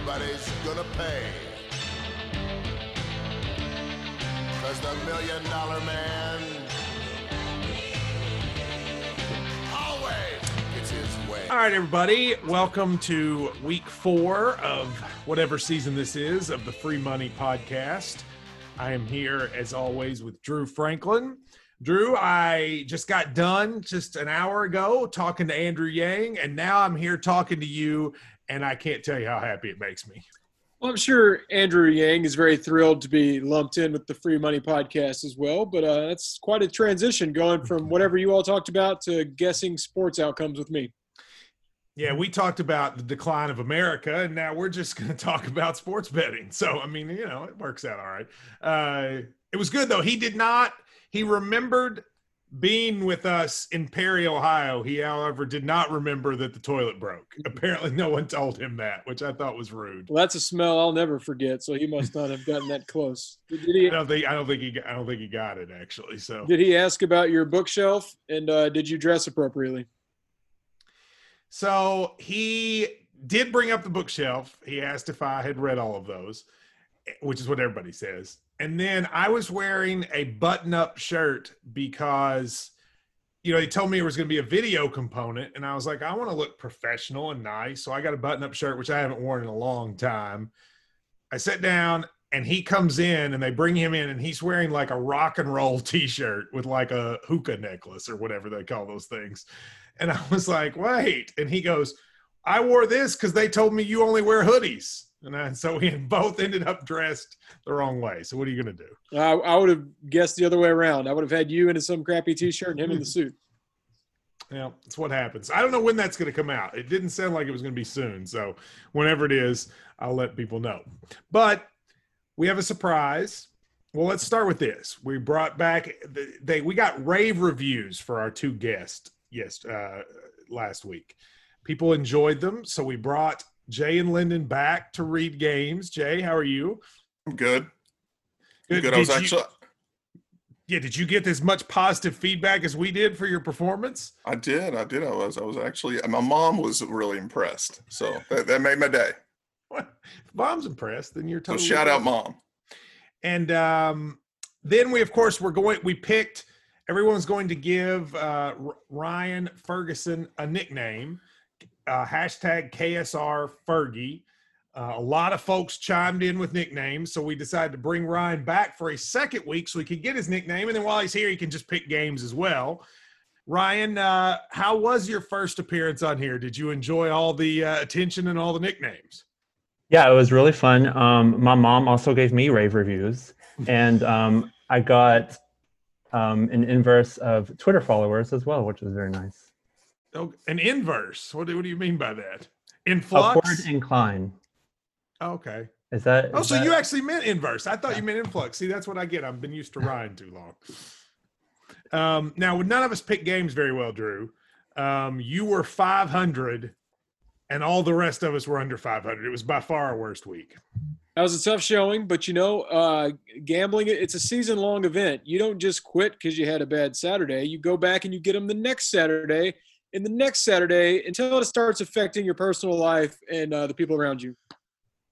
everybody's gonna pay. Cause the million dollar man always gets his way. All right, everybody, welcome to week four of whatever season this is of the Free Money Podcast. I am here as always with Drew Franklin. Drew, I just got done just an hour ago talking to Andrew Yang, and now I'm here talking to you, and I can't tell you how happy it makes me. Well, I'm sure Andrew Yang is very thrilled to be lumped in with the Free Money Podcast as well, but uh, that's quite a transition going from whatever you all talked about to guessing sports outcomes with me. Yeah, we talked about the decline of America, and now we're just going to talk about sports betting. So, I mean, you know, it works out all right. Uh, it was good, though. He did not – he remembered being with us in Perry, Ohio. He, however, did not remember that the toilet broke. Apparently, no one told him that, which I thought was rude. Well, that's a smell I'll never forget. So he must not have gotten that close. Did, he, I don't think. I don't think he. I don't think he got it actually. So did he ask about your bookshelf and uh, did you dress appropriately? So he did bring up the bookshelf. He asked if I had read all of those, which is what everybody says. And then I was wearing a button up shirt because, you know, they told me it was going to be a video component. And I was like, I want to look professional and nice. So I got a button up shirt, which I haven't worn in a long time. I sit down and he comes in and they bring him in and he's wearing like a rock and roll t shirt with like a puka necklace or whatever they call those things. And I was like, wait. And he goes, I wore this because they told me you only wear hoodies. And I, so we both ended up dressed the wrong way. So what are you going to do? I, I would have guessed the other way around. I would have had you in some crappy T-shirt and him in the suit. Yeah, that's what happens. I don't know when that's going to come out. It didn't sound like it was going to be soon. So whenever it is, I'll let people know. But we have a surprise. Well, let's start with this. We brought back they we got rave reviews for our two guests yes uh, last week. People enjoyed them, so we brought Jay and Lyndon back to read games. Jay, how are you? I'm good. Good. good. I was you, actually. Yeah, did you get as much positive feedback as we did for your performance? I did. I did. I was. I was actually. My mom was really impressed. So that, that made my day. mom's impressed, then you're totally. So shout out, mom. And um, then we, of course, we're going. We picked. Everyone's going to give uh, Ryan Ferguson a nickname uh, hashtag KSR Fergie. Uh, a lot of folks chimed in with nicknames, so we decided to bring Ryan back for a second week so he could get his nickname, and then while he's here, he can just pick games as well. Ryan, uh, how was your first appearance on here? Did you enjoy all the uh, attention and all the nicknames? Yeah, it was really fun. Um, my mom also gave me rave reviews, and um, I got um, an inverse of Twitter followers as well, which was very nice. Oh, an inverse. What do, what do you mean by that? Influx? Upward incline. Okay. Is that? Is oh, so that... you actually meant inverse. I thought yeah. you meant influx. See, that's what I get. I've been used to Ryan too long. Um, now, none of us pick games very well, Drew. Um, you were 500, and all the rest of us were under 500. It was by far our worst week. That was a tough showing, but you know, uh, gambling, it's a season long event. You don't just quit because you had a bad Saturday. You go back and you get them the next Saturday in the next Saturday until it starts affecting your personal life and uh, the people around you.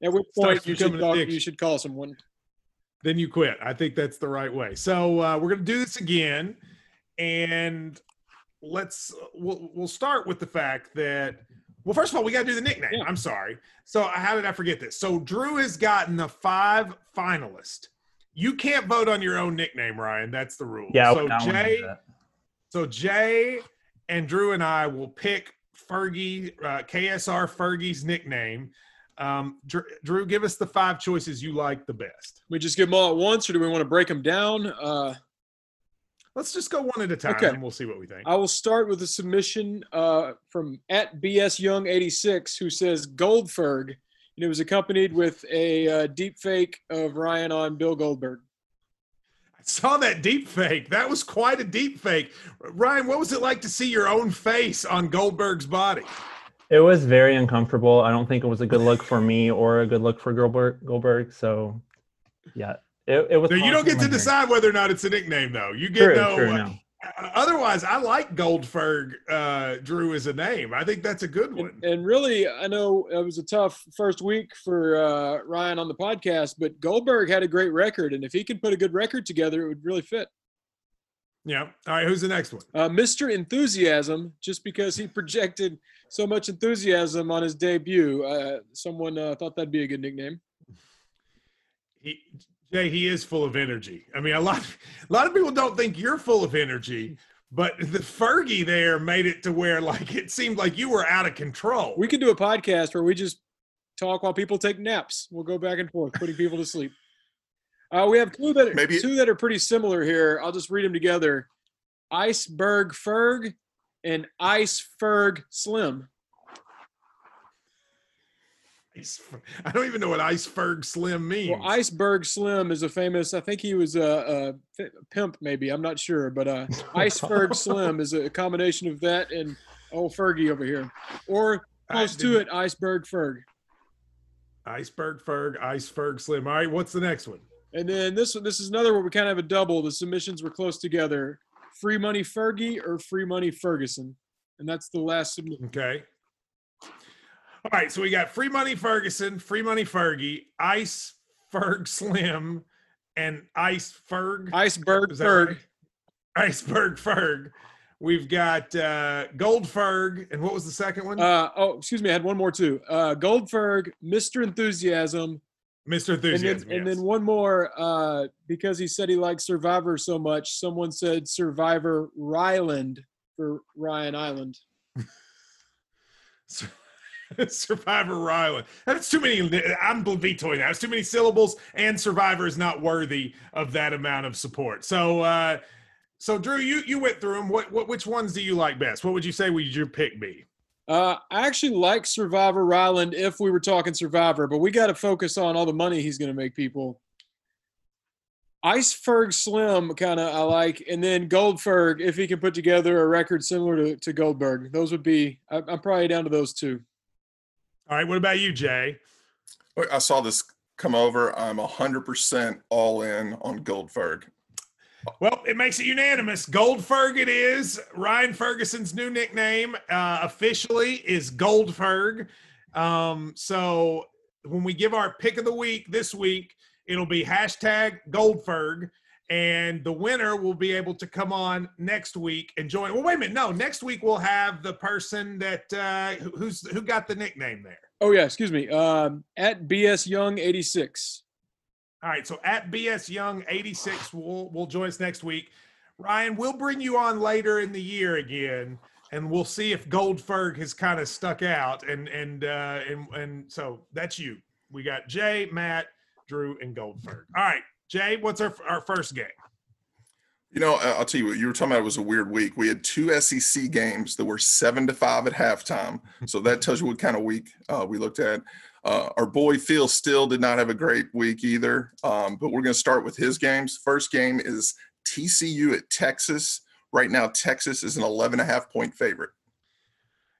At which point you should, talk, you should call someone. Then you quit. I think that's the right way. So uh, we're going to do this again, and let's we'll we'll start with the fact that well, first of all, we got to do the nickname. Yeah. I'm sorry. So how did I forget this? So Drew has gotten the five finalists. You can't vote on your own nickname, Ryan. That's the rule. Yeah. So Jay. So Jay and Drew and I will pick Fergie, uh, KSR Fergie's nickname. Um, Drew, Drew, give us the five choices you like the best. We just give them all at once, or do we want to break them down? Uh, Let's just go one at a time, okay. and we'll see what we think. I will start with a submission uh, from at BS Young eighty six, who says Goldberg, and it was accompanied with a uh, deep fake of Ryan on Bill Goldberg saw that deep fake. That was quite a deep fake. Ryan, what was it like to see your own face on Goldberg's body? It was very uncomfortable. I don't think it was a good look for me or a good look for Goldberg. Goldberg so, yeah, it, it was. you don't get to decide whether or not it's a nickname, though. You get true, no. True, uh, no. Otherwise, I like Goldberg uh, Drew as a name. I think that's a good one. And, and really, I know it was a tough first week for uh, Ryan on the podcast, but Goldberg had a great record, and if he can put a good record together, it would really fit. yeah. All right. Who's the next one? Uh, Mr. Enthusiasm, just because he projected so much enthusiasm on his debut, uh, someone uh, thought that'd be a good nickname. He, Jay, he is full of energy. I mean, a lot, a lot of people don't think you're full of energy, but the Fergie there made it to where like it seemed like you were out of control. We could do a podcast where we just talk while people take naps. We'll go back and forth, putting people to sleep. Uh, we have two that Maybe- two that are pretty similar here. I'll just read them together: Iceberg Ferg and Ice Ferg Slim. Ice- I don't even know what Iceberg Slim means. Well, Iceberg Slim is a famous. I think he was a pimp, maybe. I'm not sure, but uh, Iceberg Slim is a combination of that and old Fergie over here, or close to it, Iceberg Ferg. Iceberg Ferg, Iceberg Slim. All right, what's the next one? And then this one, this is another one where we kind of have a double. The submissions were close together. Free money Fergie or free money Ferguson, and that's the last submission. Okay. All right, so we got Free Money Ferguson, Free Money Fergie, Ice Ferg Slim, and Ice Ferg. Iceberg Ferg. right? Iceberg Ferg. We've got uh, Gold Ferg, and what was the second one? Uh, oh, excuse me, I had one more too. Uh, Goldberg, Mr. Enthusiasm, Mr. and then, Enthusiasm. and then one more uh, because he said he liked Survivor so much. Someone said Survivor Ryland for Ryan Island. Survivor Ryland. That's too many. I'm vetoing that. It's too many syllables, and Survivor is not worthy of that amount of support. So, uh, so Drew, you you went through them. What, what which ones do you like best? What would you say would your pick be? Uh, I actually like Survivor Ryland if we were talking Survivor, but we got to focus on all the money he's going to make people. Iceberg Slim kind of I like, and then Goldberg if he can put together a record similar to, to Goldberg. Those would be I, I'm probably down to those two. All right. What about you, Jay? I saw this come over. I'm 100% all in on Goldberg. Well, it makes it unanimous. Goldferg it is. Ryan Ferguson's new nickname uh, officially is Goldferg. Um, so when we give our pick of the week this week, it'll be hashtag Goldferg. And the winner will be able to come on next week and join. Well, wait a minute. No, next week we'll have the person that uh, who's who got the nickname there. Oh yeah, excuse me. Um, at BS Young 86. All right, so at BS Young 86 will will join us next week. Ryan, we'll bring you on later in the year again, and we'll see if Goldberg has kind of stuck out. And and uh, and and so that's you. We got Jay, Matt, Drew, and Goldberg. All right, Jay, what's our our first game? You know, I'll tell you what, you were talking about it was a weird week. We had two SEC games that were seven to five at halftime. So that tells you what kind of week uh, we looked at. Uh, our boy Phil Steele did not have a great week either. Um, but we're going to start with his games. First game is TCU at Texas. Right now, Texas is an 11 and a half point favorite.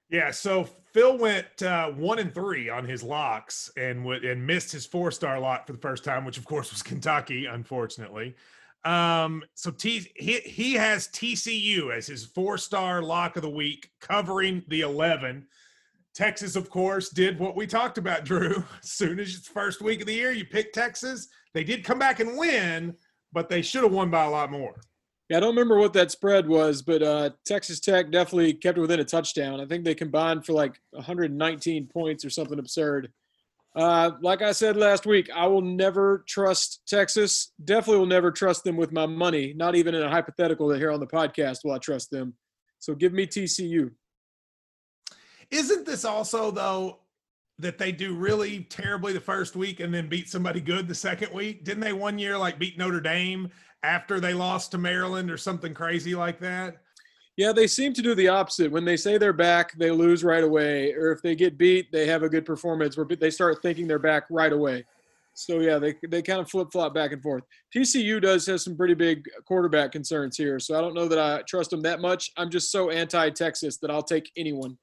Yeah, so Phil went uh, one and three on his locks and would and missed his four star lock for the first time, which of course was Kentucky, unfortunately. Um, so T he he has TCU as his four star lock of the week, covering the eleven. Texas, of course, did what we talked about, Drew. As soon as it's first week of the year, you pick Texas. They did come back and win, but they should have won by a lot more. Yeah, I don't remember what that spread was, but uh, Texas Tech definitely kept it within a touchdown. I think they combined for like 119 points or something absurd. Uh, like I said last week, I will never trust Texas. Definitely will never trust them with my money. Not even in a hypothetical that here on the podcast will I trust them. So give me TCU. Isn't this also though that they do really terribly the first week and then beat somebody good the second week? Didn't they one year like beat Notre Dame after they lost to Maryland or something crazy like that? Yeah, they seem to do the opposite. When they say they're back, they lose right away. Or if they get beat, they have a good performance where they start thinking they're back right away. So yeah, they they kind of flip flop back and forth. TCU does have some pretty big quarterback concerns here, so I don't know that I trust them that much. I'm just so anti Texas that I'll take anyone.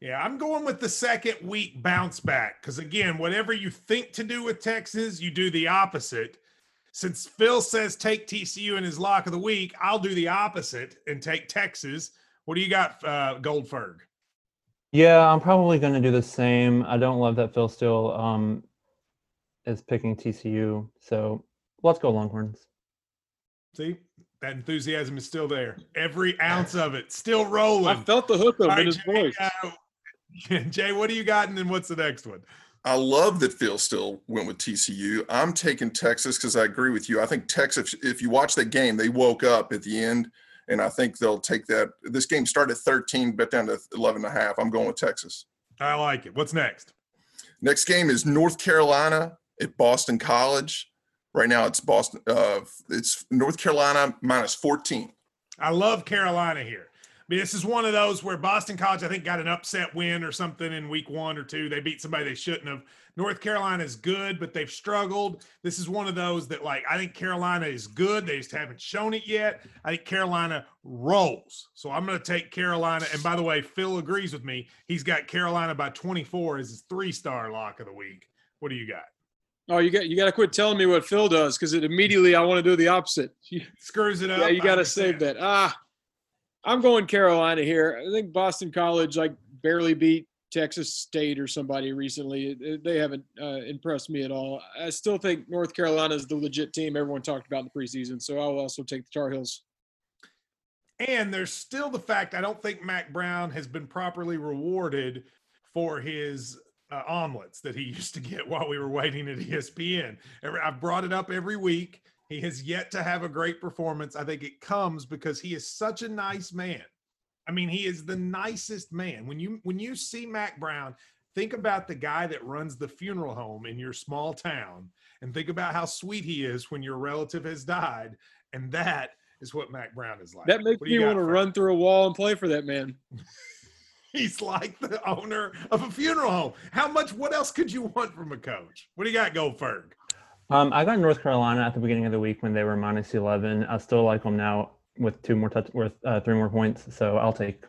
Yeah, I'm going with the second week bounce back because again, whatever you think to do with Texas, you do the opposite. Since Phil says take TCU in his lock of the week, I'll do the opposite and take Texas. What do you got, uh, Goldberg? Yeah, I'm probably going to do the same. I don't love that Phil Steele um, is picking TCU. So let's go Longhorns. See, that enthusiasm is still there. Every ounce of it still rolling. I felt the hook All in his Jay, voice. uh, Jay, what do you got? And then what's the next one? I love that Phil Steele went with TCU. I'm taking Texas because I agree with you. I think Texas, if you watch that game, they woke up at the end, and I think they'll take that. This game started at 13, bet down to 11 and a half. I'm going with Texas. I like it. What's next? Next game is North Carolina at Boston College. Right now, it's Boston. Uh, it's North Carolina minus 14. I love Carolina here. I mean, this is one of those where Boston College, I think, got an upset win or something in week one or two. They beat somebody they shouldn't have. North Carolina is good, but they've struggled. This is one of those that, like, I think Carolina is good. They just haven't shown it yet. I think Carolina rolls. So I'm going to take Carolina. And by the way, Phil agrees with me. He's got Carolina by 24 as his three star lock of the week. What do you got? Oh, you got you got to quit telling me what Phil does because it immediately I want to do the opposite. Screws it up. Yeah, you got to save that. Ah, I'm going Carolina here. I think Boston College like barely beat Texas State or somebody recently. They haven't uh, impressed me at all. I still think North Carolina is the legit team everyone talked about in the preseason. So I'll also take the Tar Heels. And there's still the fact I don't think Mack Brown has been properly rewarded for his uh, omelets that he used to get while we were waiting at ESPN. I've brought it up every week. He has yet to have a great performance. I think it comes because he is such a nice man. I mean, he is the nicest man. When you when you see Mack Brown, think about the guy that runs the funeral home in your small town and think about how sweet he is when your relative has died. And that is what Mack Brown is like. That makes you me want to run through a wall and play for that man. He's like the owner of a funeral home. How much? What else could you want from a coach? What do you got, Goldberg? Um, I got North Carolina at the beginning of the week when they were minus 11. I still like them now with two more touch, with uh, three more points. So I'll take,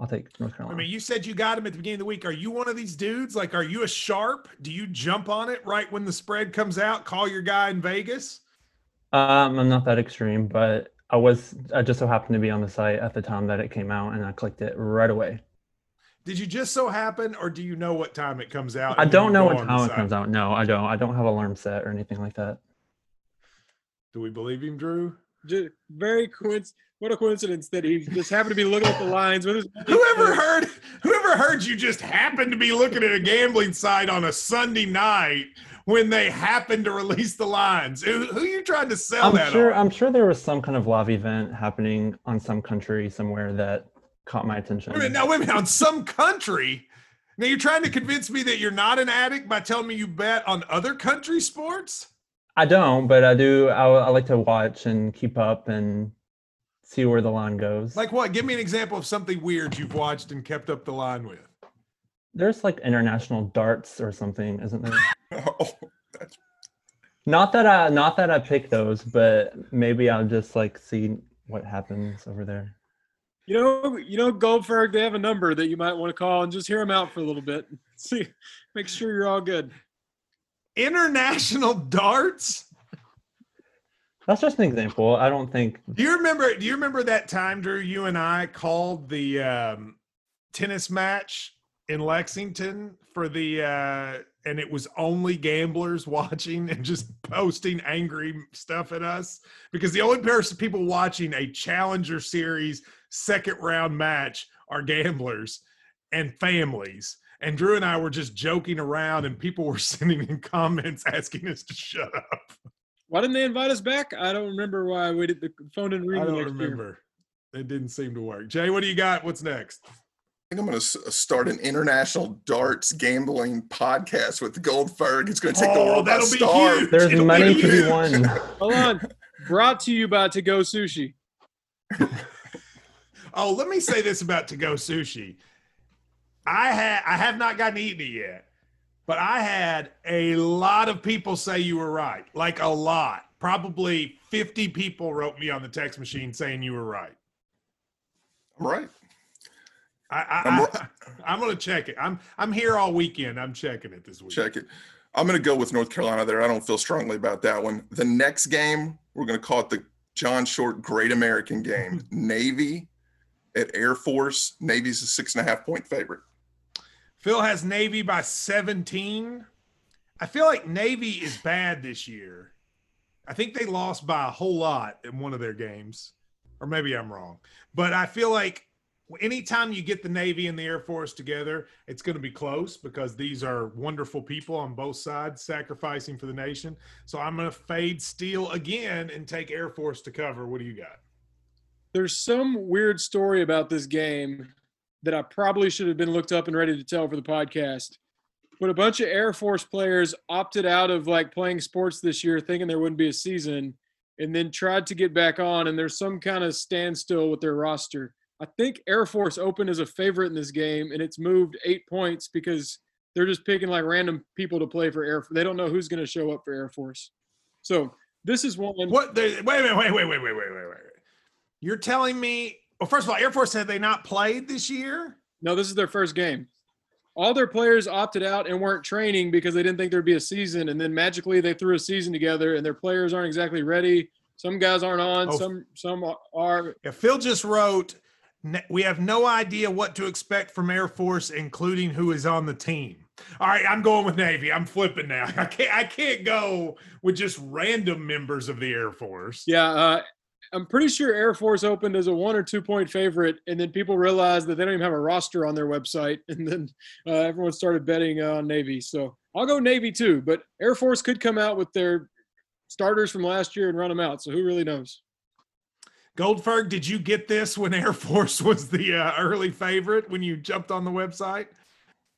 I'll take North Carolina. I mean, you said you got him at the beginning of the week. Are you one of these dudes? Like, are you a sharp? Do you jump on it right when the spread comes out? Call your guy in Vegas? Um, I'm not that extreme, but I was. I just so happened to be on the site at the time that it came out, and I clicked it right away. Did you just so happen, or do you know what time it comes out? I don't know what time it comes out. No, I don't. I don't have alarm set or anything like that. Do we believe him, Drew? Just very coinc- What a coincidence that he just happened to be looking at the lines with his. Whoever heard, whoever heard you just happened to be looking at a gambling site on a Sunday night when they happened to release the lines. Who, who you trying to sell I'm that sure. on? I'm sure there was some kind of live event happening on some country somewhere that caught my attention. Wait a minute, now wait a minute. On some country, now you're trying to convince me that you're not an addict by telling me you bet on other country sports. I don't, but I do. I, I like to watch and keep up and see where the line goes. Like what? Give me an example of something weird you've watched and kept up the line with. There's like international darts or something, isn't there? Oh, that's, not that I, not that I pick those, but maybe I'll just like see what happens over there. You know, you know, Goldberg. They have a number that you might want to call and just hear them out for a little bit. See, make sure you're all good. International darts? That's just an example. I don't think Do you remember? Do you remember that time, Drew? You and I called the um, tennis match in Lexington for the, uh, and it was only gamblers watching and just posting angry stuff at us because the only person people watching a Challenger Series second round match are gamblers and families. And Drew and I were just joking around, and people were sending in comments asking us to shut up. Why didn't they invite us back? I don't remember why we did the phone didn't ring. I don't next year. remember. It didn't seem to work. Jay, what do you got? What's next? I think I'm going to start an international darts gambling podcast with Goldberg. It's going to take the Oh, world that'll be storm. huge. there's It'll money be to be won. Hold on. Brought to you by To Go Sushi. Oh, let me say this about to go sushi. I had I have not gotten to eat it yet, but I had a lot of people say you were right. Like a lot. Probably 50 people wrote me on the text machine saying you were right. I'm right. I, I, I'm I, I'm gonna check it. I'm I'm here all weekend. I'm checking it this week. Check it. I'm going to go with North Carolina there. I don't feel strongly about that one. The next game, we're going to call it the John Short Great American Game. Navy at Air Force. Navy's a six and a half point favorite. Phil has Navy by 17. I feel like Navy is bad this year. I think they lost by a whole lot in one of their games, or maybe I'm wrong. But I feel like anytime you get the Navy and the Air Force together, it's going to be close because these are wonderful people on both sides sacrificing for the nation. So I'm going to fade Steele again and take Air Force to cover. What do you got? There's some weird story about this game that I probably should have been looked up and ready to tell for the podcast. But a bunch of Air Force players opted out of like playing sports this year, thinking there wouldn't be a season, and then tried to get back on. And there's some kind of standstill with their roster. I think Air Force opened as a favorite in this game, and it's moved eight points because they're just picking like random people to play for Air. Force. They don't know who's going to show up for Air Force. So this is one. What? They, wait, wait, wait, wait, wait, wait, wait, wait. You're telling me? Well, first of all, Air Force had they not played this year? No, this is their first game. All their players opted out and weren't training because they didn't think there'd be a season, and then magically they threw a season together, and their players aren't exactly ready. Some guys aren't on. Oh, some some are. Yeah, Phil just wrote we have no idea what to expect from Air Force, including who is on the team. All right, I'm going with Navy. I'm flipping now. I can't. I can't go with just random members of the Air Force. Yeah, uh, I'm pretty sure Air Force opened as a one or two point favorite, and then people realized that they don't even have a roster on their website, and then uh, everyone started betting on Navy. So I'll go Navy too, but Air Force could come out with their starters from last year and run them out. So who really knows? Goldberg, did you get this when Air Force was the uh, early favorite when you jumped on the website?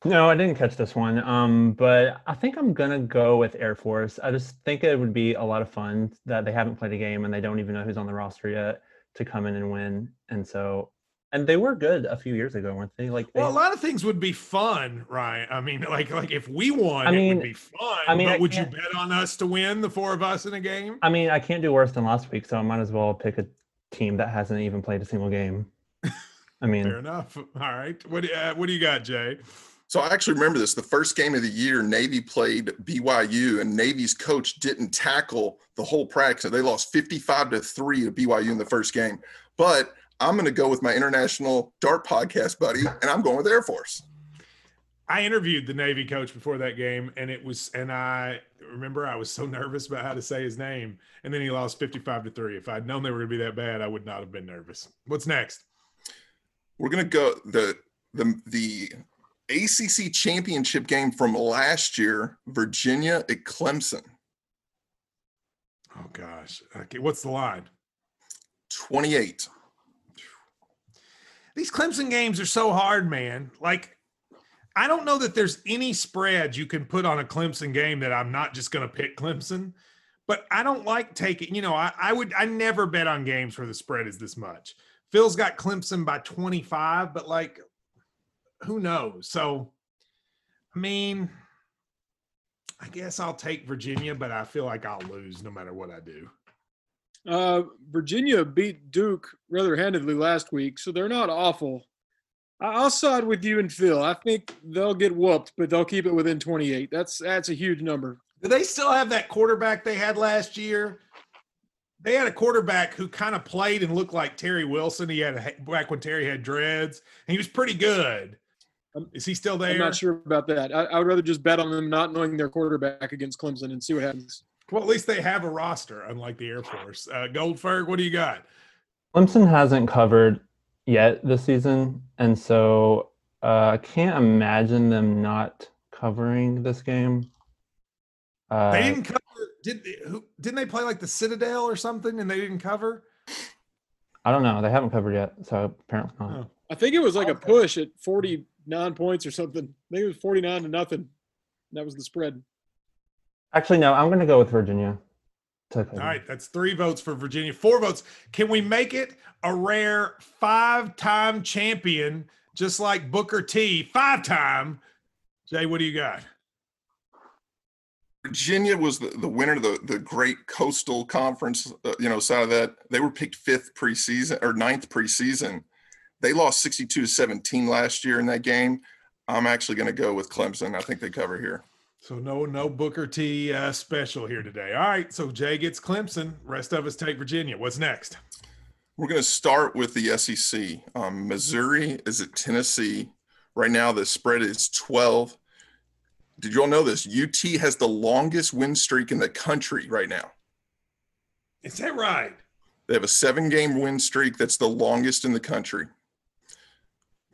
No, I didn't catch this one. Um, but I think I'm gonna go with Air Force. I just think it would be a lot of fun that they haven't played a game and they don't even know who's on the roster yet to come in and win. And so, and they were good a few years ago, weren't they? Like, they, well, a lot of things would be fun, right? I mean, like, like if we won, I mean, it would be fun. I mean, but I would you bet on us to win the four of us in a game? I mean, I can't do worse than last week, so I might as well pick a team that hasn't even played a single game. I mean, fair enough. All right, what uh, what do you got, Jay? So I actually remember this. The first game of the year, Navy played BYU, and Navy's coach didn't tackle the whole practice. They lost 55 to three to BYU in the first game. But I'm going to go with my international dart podcast buddy, and I'm going with Air Force. I interviewed the Navy coach before that game, and it was, and I remember I was so nervous about how to say his name, and then he lost 55 to three. If I'd known they were going to be that bad, I would not have been nervous. What's next? We're going to go the the the ACC championship game from last year, Virginia at Clemson. Oh gosh, okay. What's the line? 28. These Clemson games are so hard, man. Like I don't know that there's any spread you can put on a Clemson game that I'm not just going to pick Clemson. But I don't like taking, you know, I, I would, I never bet on games where the spread is this much. Phil's got Clemson by 25, but like, who knows? So, I mean, I guess I'll take Virginia, but I feel like I'll lose no matter what I do. Uh, Virginia beat Duke rather handedly last week, so they're not awful. I'll side with you and Phil. I think they'll get whooped, but they'll keep it within 28. That's that's a huge number. Do they still have that quarterback they had last year? They had a quarterback who kind of played and looked like Terry Wilson. He had a, back when Terry had dreads, and he was pretty good. Um, Is he still there? I'm not sure about that. I, I would rather just bet on them not knowing their quarterback against Clemson and see what happens. Well, at least they have a roster, unlike the Air Force. Uh, Goldberg, what do you got? Clemson hasn't covered yet this season, and so uh, I can't imagine them not covering this game. Uh, they didn't cover. Did they, who, didn't they play like the Citadel or something, and they didn't cover? I don't know. They haven't covered yet, so apparently not. Oh. I think it was like okay. a push at forty-nine points or something. I think it was forty-nine to nothing. That was the spread. Actually, no. I'm going to go with Virginia. All right, that's three votes for Virginia, four votes. Can we make it a rare five time champion, just like Booker T, five time? Jay, what do you got? Virginia was the, the winner of the, the great coastal conference, uh, you know, side of that. They were picked fifth preseason or ninth preseason. They lost 62 to 17 last year in that game. I'm actually going to go with Clemson. I think they cover here. So no no Booker T uh, special here today. All right, so Jay gets Clemson. Rest of us take Virginia. What's next? We're going to start with the SEC. Um, Missouri is at Tennessee. Right now, the spread is 12. Did you all know this? UT has the longest win streak in the country right now. Is that right? They have a seven game win streak that's the longest in the country.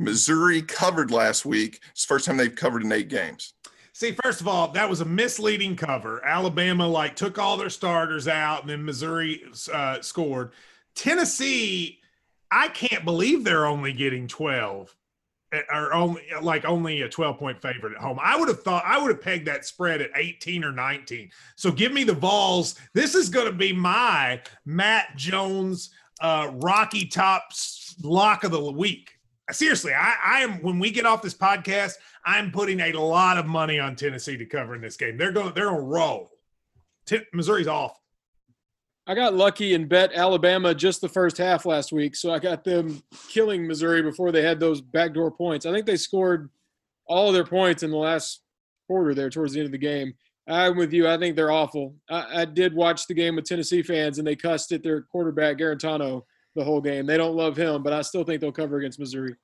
Missouri covered last week. It's the first time they've covered in eight games. See, first of all, that was a misleading cover. Alabama like took all their starters out, and then Missouri uh, scored. Tennessee, I can't believe they're only getting twelve, eh, or only like only a twelve point favorite at home. I would have thought I would have pegged that spread at eighteen or nineteen. So give me the Vols. This is going to be my Matt Jones uh, Rocky Top lock of the week. Seriously, I, I am. When we get off this podcast, I'm putting a lot of money on Tennessee to cover in this game. They're going. They're to roll. T- Missouri's off. I got lucky and bet Alabama just the first half last week, so I got them killing Missouri before they had those backdoor points. I think they scored all of their points in the last quarter there towards the end of the game. I'm with you. I think they're awful. I, I did watch the game with Tennessee fans, and they cussed at their quarterback Guarantano the whole game. They don't love him, but I still think they'll cover against Missouri.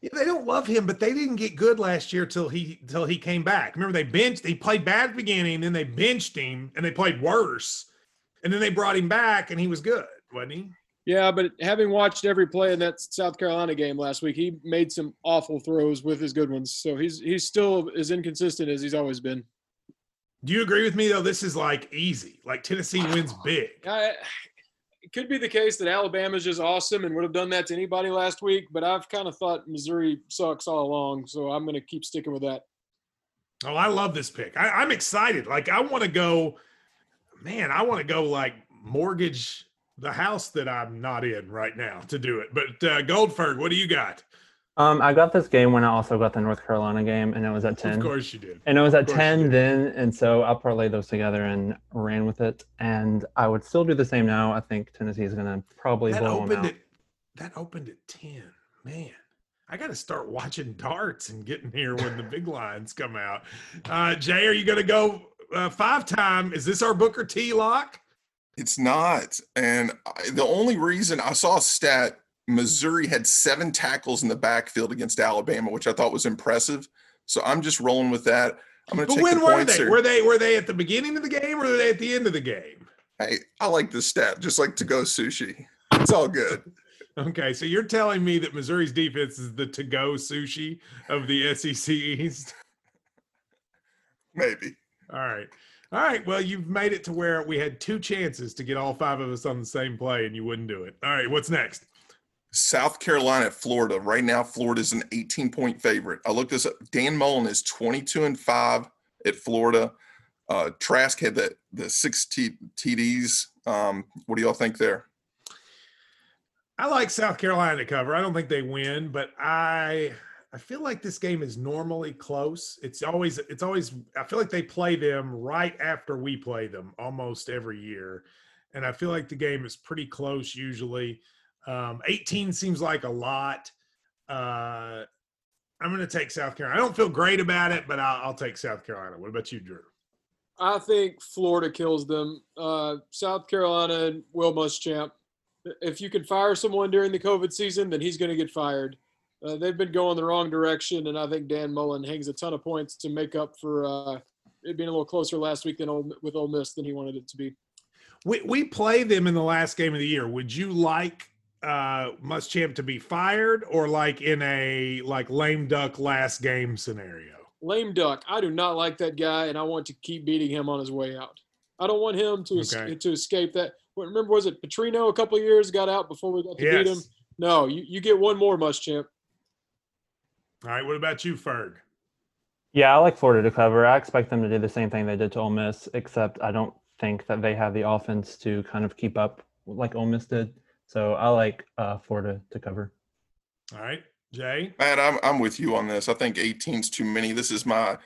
Yeah, they don't love him, but they didn't get good last year till he till he came back. Remember, they benched. He played bad at the beginning, then they benched him, and they played worse, and then they brought him back, and he was good, wasn't he? Yeah, but having watched every play in that South Carolina game last week, he made some awful throws with his good ones. So he's he's still as inconsistent as he's always been. Do you agree with me though? This is like easy. Like Tennessee wins big. I, could be the case that Alabama's just awesome and would have done that to anybody last week, but I've kind of thought Missouri sucks all along, so I'm going to keep sticking with that. Oh, I love this pick. I, I'm excited. Like I want to go, man. I want to go like mortgage the house that I'm not in right now to do it. But uh, Goldberg, what do you got? Um, I got this game when I also got the North Carolina game, and it was at ten. Of course you did. And it was at Of course you 10 then. And so I parlay those together and ran with it. And I would still do the same now. I think Tennessee is going to probably That blow them opened out. at that opened at ten. Man, I got to start watching darts and getting here when the big lines come out. Uh, Jay, are you going to go uh, five time? Is this our Booker T lock? It's not. And I, the only reason I saw a stat Missouri had seven tackles in the backfield against Alabama, which I thought was impressive. So I'm just rolling with that. I'm going to But take when the were they? here. Were they were they at the beginning of the game or were they at the end of the game? Hey, I like this stat, just like to go sushi. It's all good. Okay, so you're telling me that Missouri's defense is the to-go sushi of the SEC East? Maybe. All right. All right. Well, you've made it to where we had two chances to get all five of us on the same play and you wouldn't do it. All right. What's next? South Carolina at Florida. Right now, Florida is an 18 point favorite. I looked this up. Dan Mullen is 22 and 5 at Florida. Uh, Trask had the, the six T- TDs. Um, what do y'all think there? I like South Carolina to cover. I don't think they win, but I I feel like this game is normally close. It's always it's always I feel like they play them right after we play them almost every year. And I feel like the game is pretty close usually. Um, 18 seems like a lot. Uh, I'm going to take South Carolina. I don't feel great about it, but I'll, I'll take South Carolina. What about you, Drew? I think Florida kills them. Uh, South Carolina and Will Muschamp. If you can fire someone during the COVID season, then he's going to get fired. Uh, they've been going the wrong direction, and I think Dan Mullen hangs a ton of points to make up for uh, it being a little closer last week than Ole, with Ole Miss than he wanted it to be. We we play them in the last game of the year. Would you like uh Muschamp to be fired or like in a like lame duck last game scenario? Lame duck. I do not like that guy, and I want to keep beating him on his way out. I don't want him to es- Okay. to escape that. What, remember, was it Petrino a couple of years got out before we got to beat him? No, you, you get one more, Muschamp. All right. What about you, Ferg? Yeah, I like Florida to cover. I expect them to do the same thing they did to Ole Miss, except I don't think that they have the offense to kind of keep up like Ole Miss did. So I like uh, Florida to cover. All right, Jay. Matt, I'm, I'm with you on this. I think 18's too many. This is my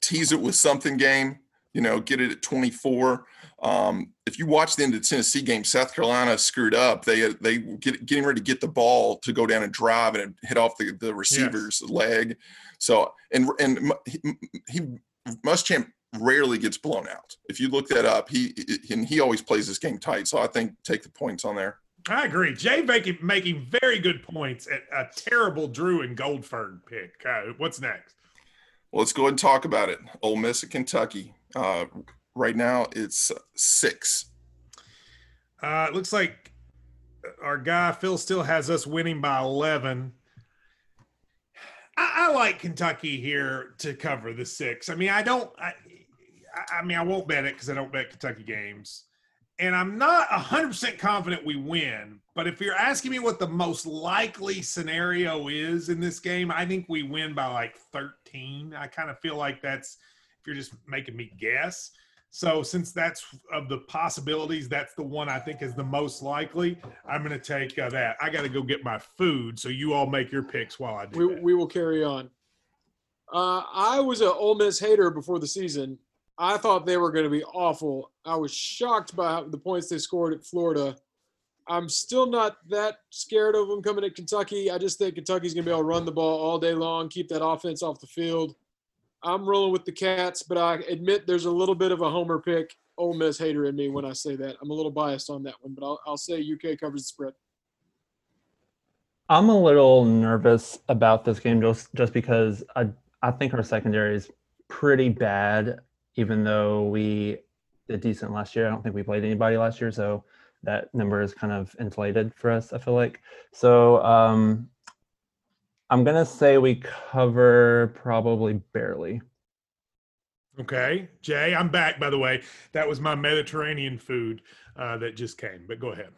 tease it with something game. You know, get it at 24. Um, if you watch the end of the Tennessee game, South Carolina screwed up. They they get getting ready to get the ball to go down and drive and it hit off the, the receiver's leg. So and and he, he Muschamp rarely gets blown out. If you look that up, he and he always plays this game tight. So I think take the points on there. I agree. Jay making making very good points at a terrible Drew and Goldferg pick. Uh, what's next? Well, let's go ahead and talk about it. Ole Miss at Kentucky. Uh, right now, it's six. Uh, it looks like our guy Phil Steele has us winning by eleven. I, I like Kentucky here to cover the six. I mean, I don't. I, I mean, I won't bet it because I don't bet Kentucky games and I'm not 100% confident we win. But if you're asking me what the most likely scenario is in this game, I think we win by like 13. I kind of feel like that's if you're just making me guess. So since that's of the possibilities, that's the one I think is the most likely. I'm going to take uh, that. I got to go get my food, so you all make your picks while I do. We, we will carry on. Uh, I was an Ole Miss hater before the season, I thought they were going to be awful. I was shocked by the points they scored at Florida. I'm still not that scared of them coming at Kentucky. I just think Kentucky's going to be able to run the ball all day long, keep that offense off the field. I'm rolling with the Cats, but I admit there's a little bit of a homer pick, Ole Miss hater in me when I say that. I'm a little biased on that one, but I'll, I'll say UK covers the spread. I'm a little nervous about this game just just because I I think our secondary is pretty bad even though we did decent last year. I don't think we played anybody last year, so that number is kind of inflated for us. I feel like so. Um, I'm gonna say we cover probably barely. Okay, Jay, I'm back. By the way, that was my Mediterranean food uh, that just came. But go ahead.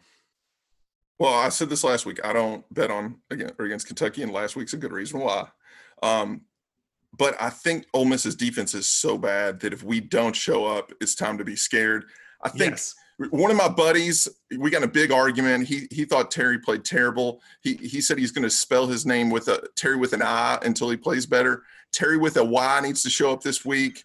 Well, I said this last week. I don't bet on again or against Kentucky, and last week's a good reason why. Um, but I think Ole Miss's defense is so bad that if we don't show up, it's time to be scared. I think yes. one of my buddies, we got a big argument. He he thought Terry played terrible. He he said he's going to spell his name with a Terry with an I until he plays better. Terry with a Y needs to show up this week.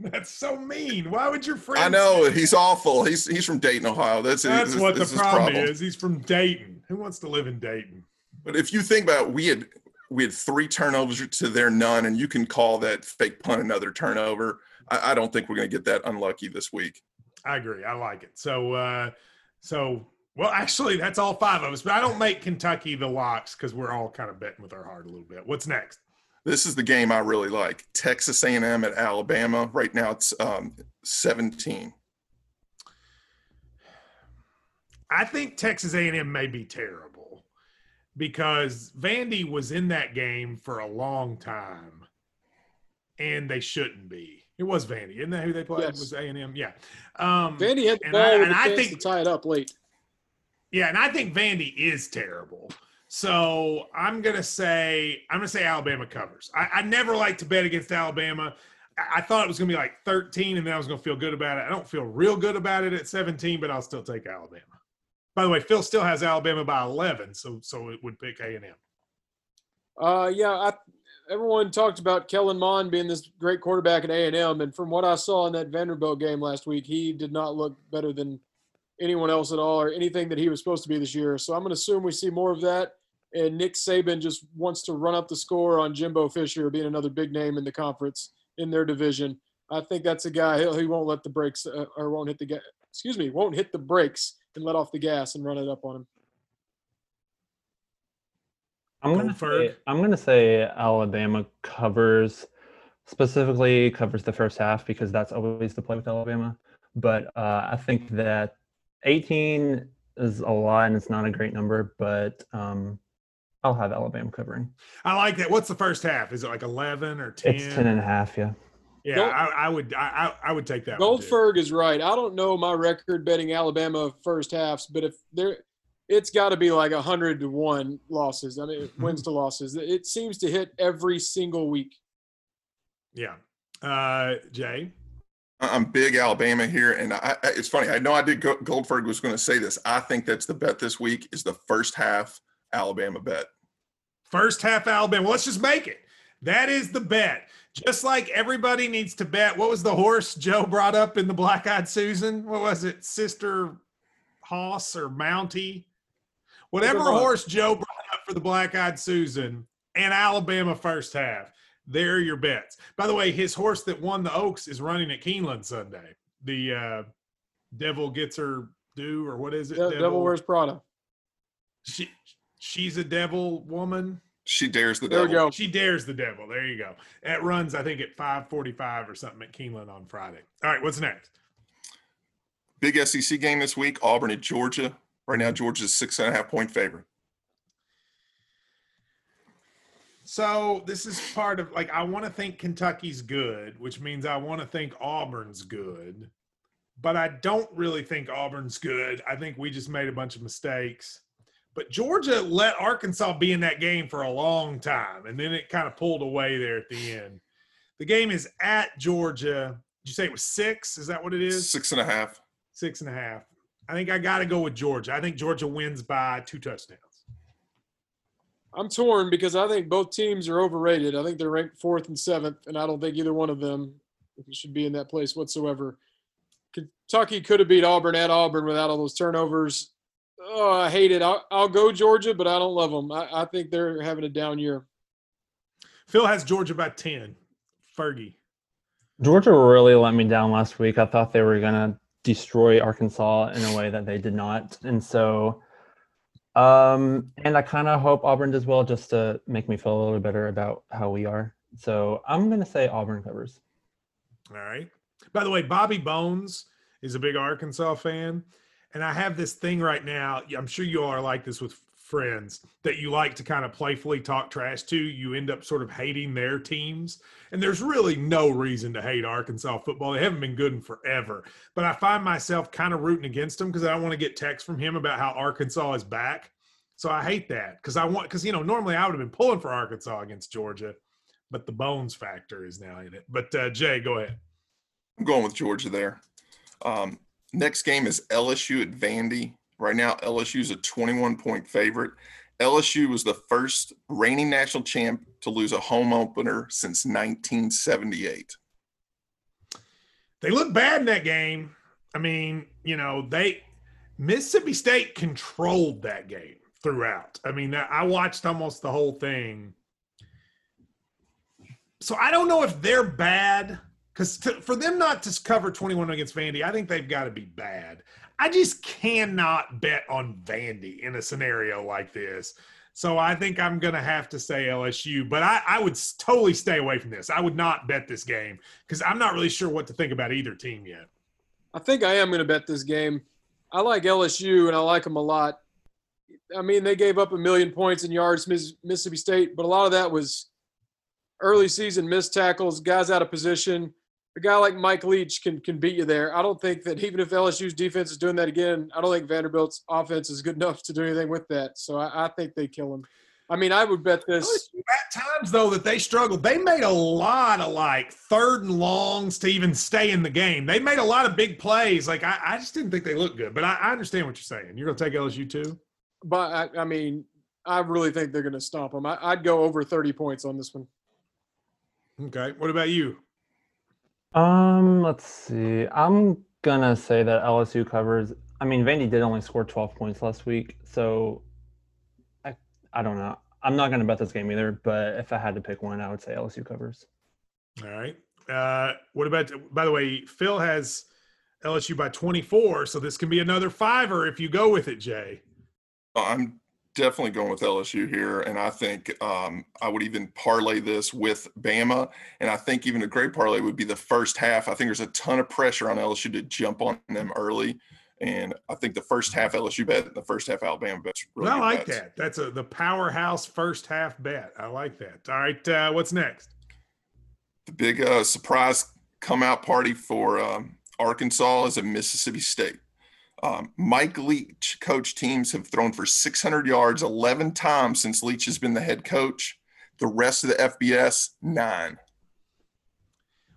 That's so mean. Why would your friend? I know he's awful. He's he's from Dayton, Ohio. That's that's what the problem, problem is. He's from Dayton. Who wants to live in Dayton? But if you think about, it, we had we had three turnovers to their none, and you can call that fake punt another turnover. I, I don't think we're going to get that unlucky this week. I agree. I like it. So, uh, so well, actually, that's all five of us. But I don't make Kentucky the locks because we're all kind of betting with our heart a little bit. What's next? This is the game I really like. Texas A&M at Alabama. Right now, it's um, 17. I think Texas A&M may be terrible because Vandy was in that game for a long time, and they shouldn't be. It was Vandy, isn't that who they played? Yes. It was A and M, yeah. Um, Vandy had the ball I, and I think to tie it up late. Yeah, and I think Vandy is terrible. So I'm gonna say I'm gonna say Alabama covers. I, I never like to bet against Alabama. I, I thought it was gonna be like 13, and then I was gonna feel good about it. I don't feel real good about it at 17, but I'll still take Alabama. By the way, Phil Steele has Alabama by 11, so so it would pick A and M. Uh, yeah, I, everyone talked about Kellen Mond being this great quarterback at A and M, and from what I saw in that Vanderbilt game last week, he did not look better than anyone else at all, or anything that he was supposed to be this year. So I'm going to assume we see more of that. And Nick Saban just wants to run up the score on Jimbo Fisher being another big name in the conference in their division. I think that's a guy he won't let the brakes uh, or won't hit the excuse me won't hit the brakes and let off the gas and run it up on him. I'm gonna say, I'm gonna say Alabama covers specifically covers the first half because that's always the play with Alabama. But uh, I think that 18 is a lot and it's not a great number, but um, I'll have Alabama covering. I like that. What's the first half? Is it like 11 or 10? It's 10 and a half, yeah. Yeah, I, I, would I, I would take that. Goldberg is right. I don't know my record betting Alabama first halves, but if there, it's got to be like a hundred to one losses. I mean, wins to losses. It seems to hit every single week. Yeah, uh, Jay. I'm big Alabama here, and I, it's funny. I know I did. Goldberg was going to say this. I think that's the bet this week is the first half Alabama bet. First half Alabama. Well, let's just make it. That is the bet. Just like everybody needs to bet. What was the horse Joe brought up in the Black Eyed Susan? What was it? Sister Hoss or Mountie? Whatever horse Joe brought up for the Black Eyed Susan and Alabama first half. There are your bets. By the way, his horse that won the Oaks is running at Keeneland Sunday. The uh, Devil gets her due, or what is it? De- Devil Wears Prada. She, she's a devil woman. She dares the There devil. go. She dares the devil. There you go. That runs, I think, at 545 or something at Keeneland on Friday. All right, what's next? Big SEC game this week. Auburn at Georgia. Right now, Georgia's six and a half point favorite. So this is part of like I want to think Kentucky's good, which means I want to think Auburn's good, but I don't really think Auburn's good. I think we just made a bunch of mistakes. But Georgia let Arkansas be in that game for a long time, and then it kind of pulled away there at the end. The game is at Georgia. Did you say it was six? Is that what it is? Six and a half. Six and a half. I think I got to go with Georgia. I think Georgia wins by two touchdowns. I'm torn because I think both teams are overrated. I think they're ranked fourth and seventh, and I don't think either one of them should be in that place whatsoever. Kentucky could have beat Auburn at Auburn without all those turnovers. Oh, I hate it. I'll, I'll go Georgia, but I don't love them. I, I think they're having a down year. Phil has Georgia by 10. Fergie. Georgia really let me down last week. I thought they were going to destroy Arkansas in a way that they did not. And so, um, and I kind of hope Auburn does well just to make me feel a little better about how we are. So I'm going to say Auburn covers. All right. By the way, Bobby Bones is a big Arkansas fan. And I have this thing right now. I'm sure you all are like this with friends that you like to kind of playfully talk trash to. You end up sort of hating their teams. And there's really no reason to hate Arkansas football. They haven't been good in forever. But I find myself kind of rooting against them because I don't want to get texts from him about how Arkansas is back. So I hate that because I want, because, you know, normally I would have been pulling for Arkansas against Georgia, but the bones factor is now in it. But uh, Jay, go ahead. I'm going with Georgia there. Um, next game is LSU at Vandy. Right now, LSU is a 21 point favorite. LSU was the first reigning national champ to lose a home opener since 1978. They look bad in that game. I mean, you know, they Mississippi State controlled that game throughout. I mean, I watched almost the whole thing. So I don't know if they're bad because for them not to cover 21 against Vandy, I think they've got to be bad. I just cannot bet on Vandy in a scenario like this. So I think I'm going to have to say LSU, but I, I, would totally stay away from this. I would not bet this game because I'm not really sure what to think about either team yet. I think I am going to bet this game. I like LSU and I like them a lot. I mean, they gave up a million points in yards, Mississippi State, but a lot of that was early season missed tackles, guys out of position a guy like Mike Leach can can beat you there. I don't think that even if LSU's defense is doing that again, I don't think Vanderbilt's offense is good enough to do anything with that. So I, I think they kill him. I mean, I would bet this. At times, though, that they struggled, they made a lot of like third and longs to even stay in the game. They made a lot of big plays. Like I, I just didn't think they looked good, but I, I understand what you're saying. You're going to take LSU too. But I, I, mean, I really think they're going to stomp them. I, I'd go over 30 points on this one. Okay. What about you? Um, let's see. I'm gonna say that LSU covers. I mean, Vandy did only score 12 points last week, so I I don't know. I'm not gonna bet this game either, but if I had to pick one, I would say LSU covers. All right. Uh, what about? By the way, Phil has LSU by 24, so this can be another fiver if you go with it, Jay. I'm definitely going with LSU here, and I think um, I would even parlay this with Bama, and I think even a great parlay would be the first half. I think there's a ton of pressure on LSU to jump on them early, and I think the first half LSU bet, and the first half Alabama bet. Really well, I like bets. that. That's a the powerhouse first half bet. I like that. All right, uh, what's next? The big uh, surprise come out party for um, Arkansas is a Mississippi State. Um, Mike Leach coach teams have thrown for 600 yards 11 times since Leach has been the head coach. The rest of the FBS, nine.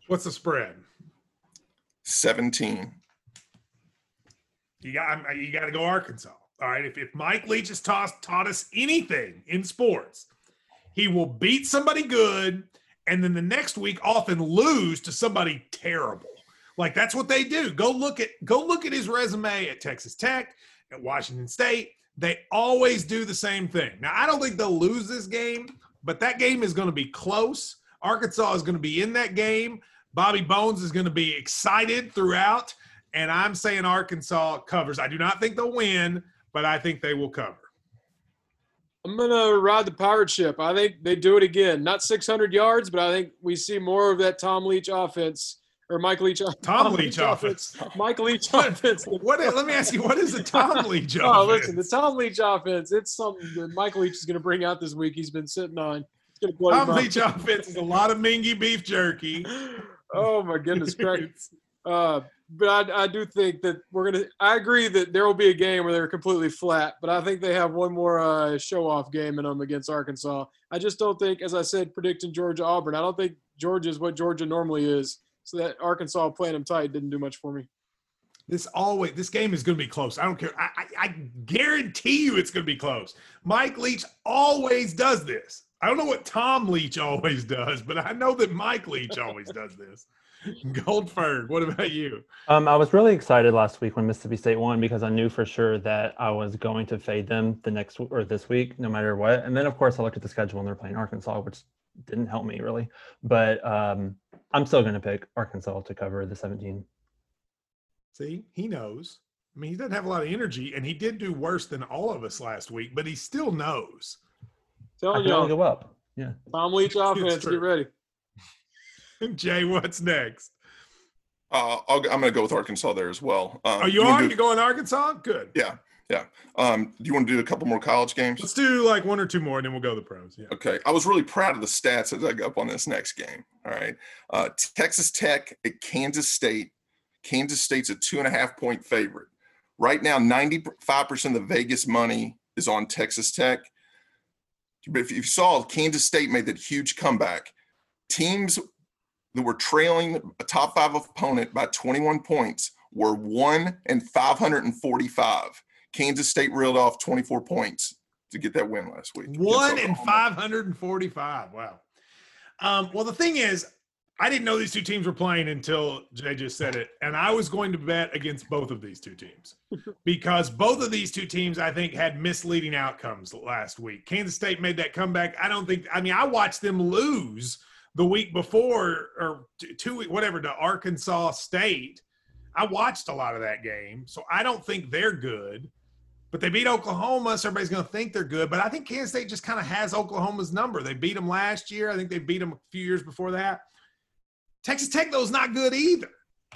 What's the spread? 17. You got you got to go Arkansas. All right. If, if Mike Leach has taught, taught us anything in sports, he will beat somebody good and then the next week often lose to somebody terrible. Like that's what they do. Go look at go look at his resume at Texas Tech, at Washington State. They always do the same thing. Now I don't think they'll lose this game, but that game is going to be close. Arkansas is going to be in that game. Bobby Bones is going to be excited throughout, and I'm saying Arkansas covers. I do not think they'll win, but I think they will cover. I'm gonna ride the pirate ship. I think they do it again. Not 600 yards, but I think we see more of that Tom Leach offense or Mike Leach. Tom Leach offense. Mike Leach offense. What? Let me ask you, what is the Tom Leach offense? Oh, listen, the Tom Leach offense. It's something that Mike Leach is gonna bring out this week. He's been sitting on. Tom. Leach offense is a lot of mingy beef jerky. Oh my goodness, Craig. Uh, but I, I do think that we're gonna. I agree that there will be a game where they're completely flat, but I think they have one more uh, show-off game in them against Arkansas. I just don't think, as I said, predicting Georgia Auburn. I don't think Georgia is what Georgia normally is. So that Arkansas playing them tight didn't do much for me. This always this game is going to be close. I don't care. I, I, I guarantee you it's going to be close. Mike Leach always does this. I don't know what Tom Leach always does, but I know that Mike Leach always does this. Goldberg, what about you? Um, I was really excited last week when Mississippi State won because I knew for sure that I was going to fade them the next or this week, no matter what. And then, of course, I looked at the schedule and they're playing Arkansas, which didn't help me really. But um, I'm still going to pick Arkansas to cover the 17. See, he knows. I mean, he doesn't have a lot of energy, and he did do worse than all of us last week, but he still knows. I Telling can only you, go up. Yeah. Tom Leach offense. true. Get ready. Jay, what's next? Uh, I'll, I'm going to go with Arkansas there as well. Um, Oh, you wanna are? You going Arkansas? Good. yeah, yeah. Um, do you want to do a couple more college games? Let's do like one or two more, and then we'll go to the pros. Yeah. Okay. I was really proud of the stats as I got up on this next game. All right. Uh, Texas Tech at Kansas State. Kansas State's a two and a half point favorite. Right now, 95% of the Vegas money is on Texas Tech. But if you saw, Kansas State made that huge comeback. Teams that were trailing a top five opponent by 21 points were one and 545. Kansas State reeled off 24 points to get that win last week. One in 545. Wow. Um, well, the thing is, I didn't know these two teams were playing until Jay just said it. And I was going to bet against both of these two teams because both of these two teams, I think, had misleading outcomes last week. Kansas State made that comeback. I don't think, I mean, I watched them lose the week before or two week, whatever, to Arkansas State. I watched a lot of that game. So I don't think they're good. But they beat Oklahoma, so everybody's going to think they're good. But I think Kansas State just kind of has Oklahoma's number. They beat them last year. I think they beat them a few years before that. Texas Tech, though, is not good either.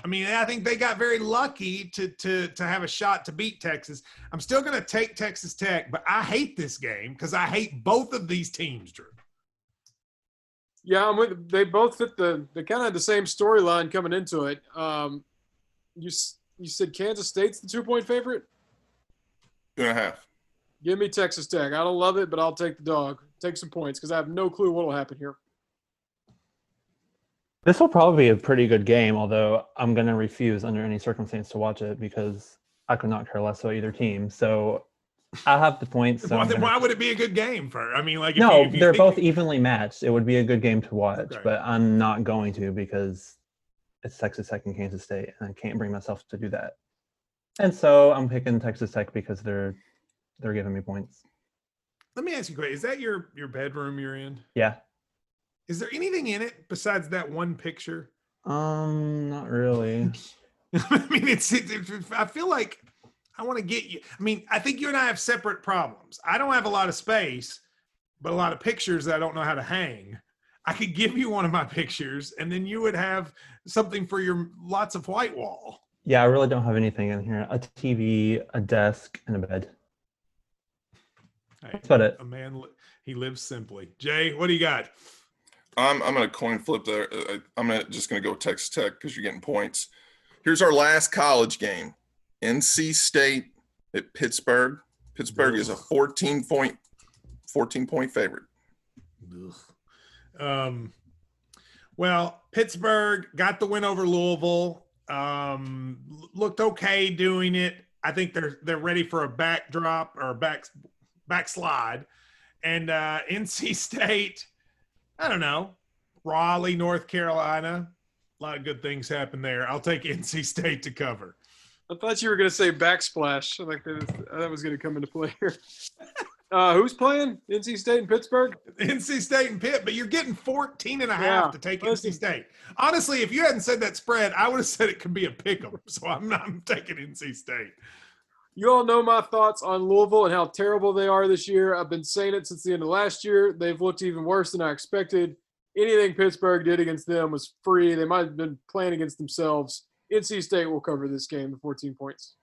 I mean, I think they got very lucky to to to have a shot to beat Texas. I'm still going to take Texas Tech, but I hate this game because I hate both of these teams, Drew. Yeah, I'm with. They both fit the. They kind of had the same storyline coming into it. Um, you you said Kansas State's the two point favorite. Two and a half. Give me Texas Tech. I don't love it, but I'll take the dog. Take some points because I have no clue what will happen here. This will probably be a pretty good game, although I'm going to refuse under any circumstance to watch it because I could not care less about either team. So I have the points. So why, then gonna- why would it be a good game for? I mean, like if no, you, if you they're think- both evenly matched. It would be a good game to watch, Okay. but I'm not going to because it's Texas Tech and Kansas State, and I can't bring myself to do that. And so I'm picking Texas Tech because they're they're giving me points. Let me ask you, a question. is that your your bedroom you're in? Yeah. Is there anything in it besides that one picture? Um, not really. I mean, it's, it, it- I feel like I want to get you. I mean, I think you and I have separate problems. I don't have a lot of space, but a lot of pictures that I don't know how to hang. I could give you one of my pictures, and then you would have something for your lots of white wall. Yeah, I really don't have anything in here. A TV, a desk, and a bed. Hey, That's about it. a man, li- he lives simply. Jay, what do you got? I'm I'm gonna coin flip there. Uh, I'm gonna just gonna go Texas Tech because you're getting points. Here's our last college game: NC State at Pittsburgh. Pittsburgh is a 14 point 14 point favorite. Um, well, Pittsburgh got the win over Louisville. Um, looked okay doing it. I think they're they're ready for a backdrop or a back backslide. And uh, NC State, I don't know, Raleigh, North Carolina. A lot of good things happen there. I'll take NC State to cover. I thought you were going to say backsplash. I like that. That was going to come into play here. Uh, who's playing? NC State and Pittsburgh. NC State and Pitt, but you're getting 14 and a half Yeah, to take listen. NC State. Honestly, if you hadn't said that spread, I would have said it could be a pick 'em. So I'm I'm taking NC State. You all know my thoughts on Louisville and how terrible they are this year. I've been saying it since the end of last year. They've looked even worse than I expected. Anything Pittsburgh did against them was free. They might have been playing against themselves. NC State will cover this game, the 14 points.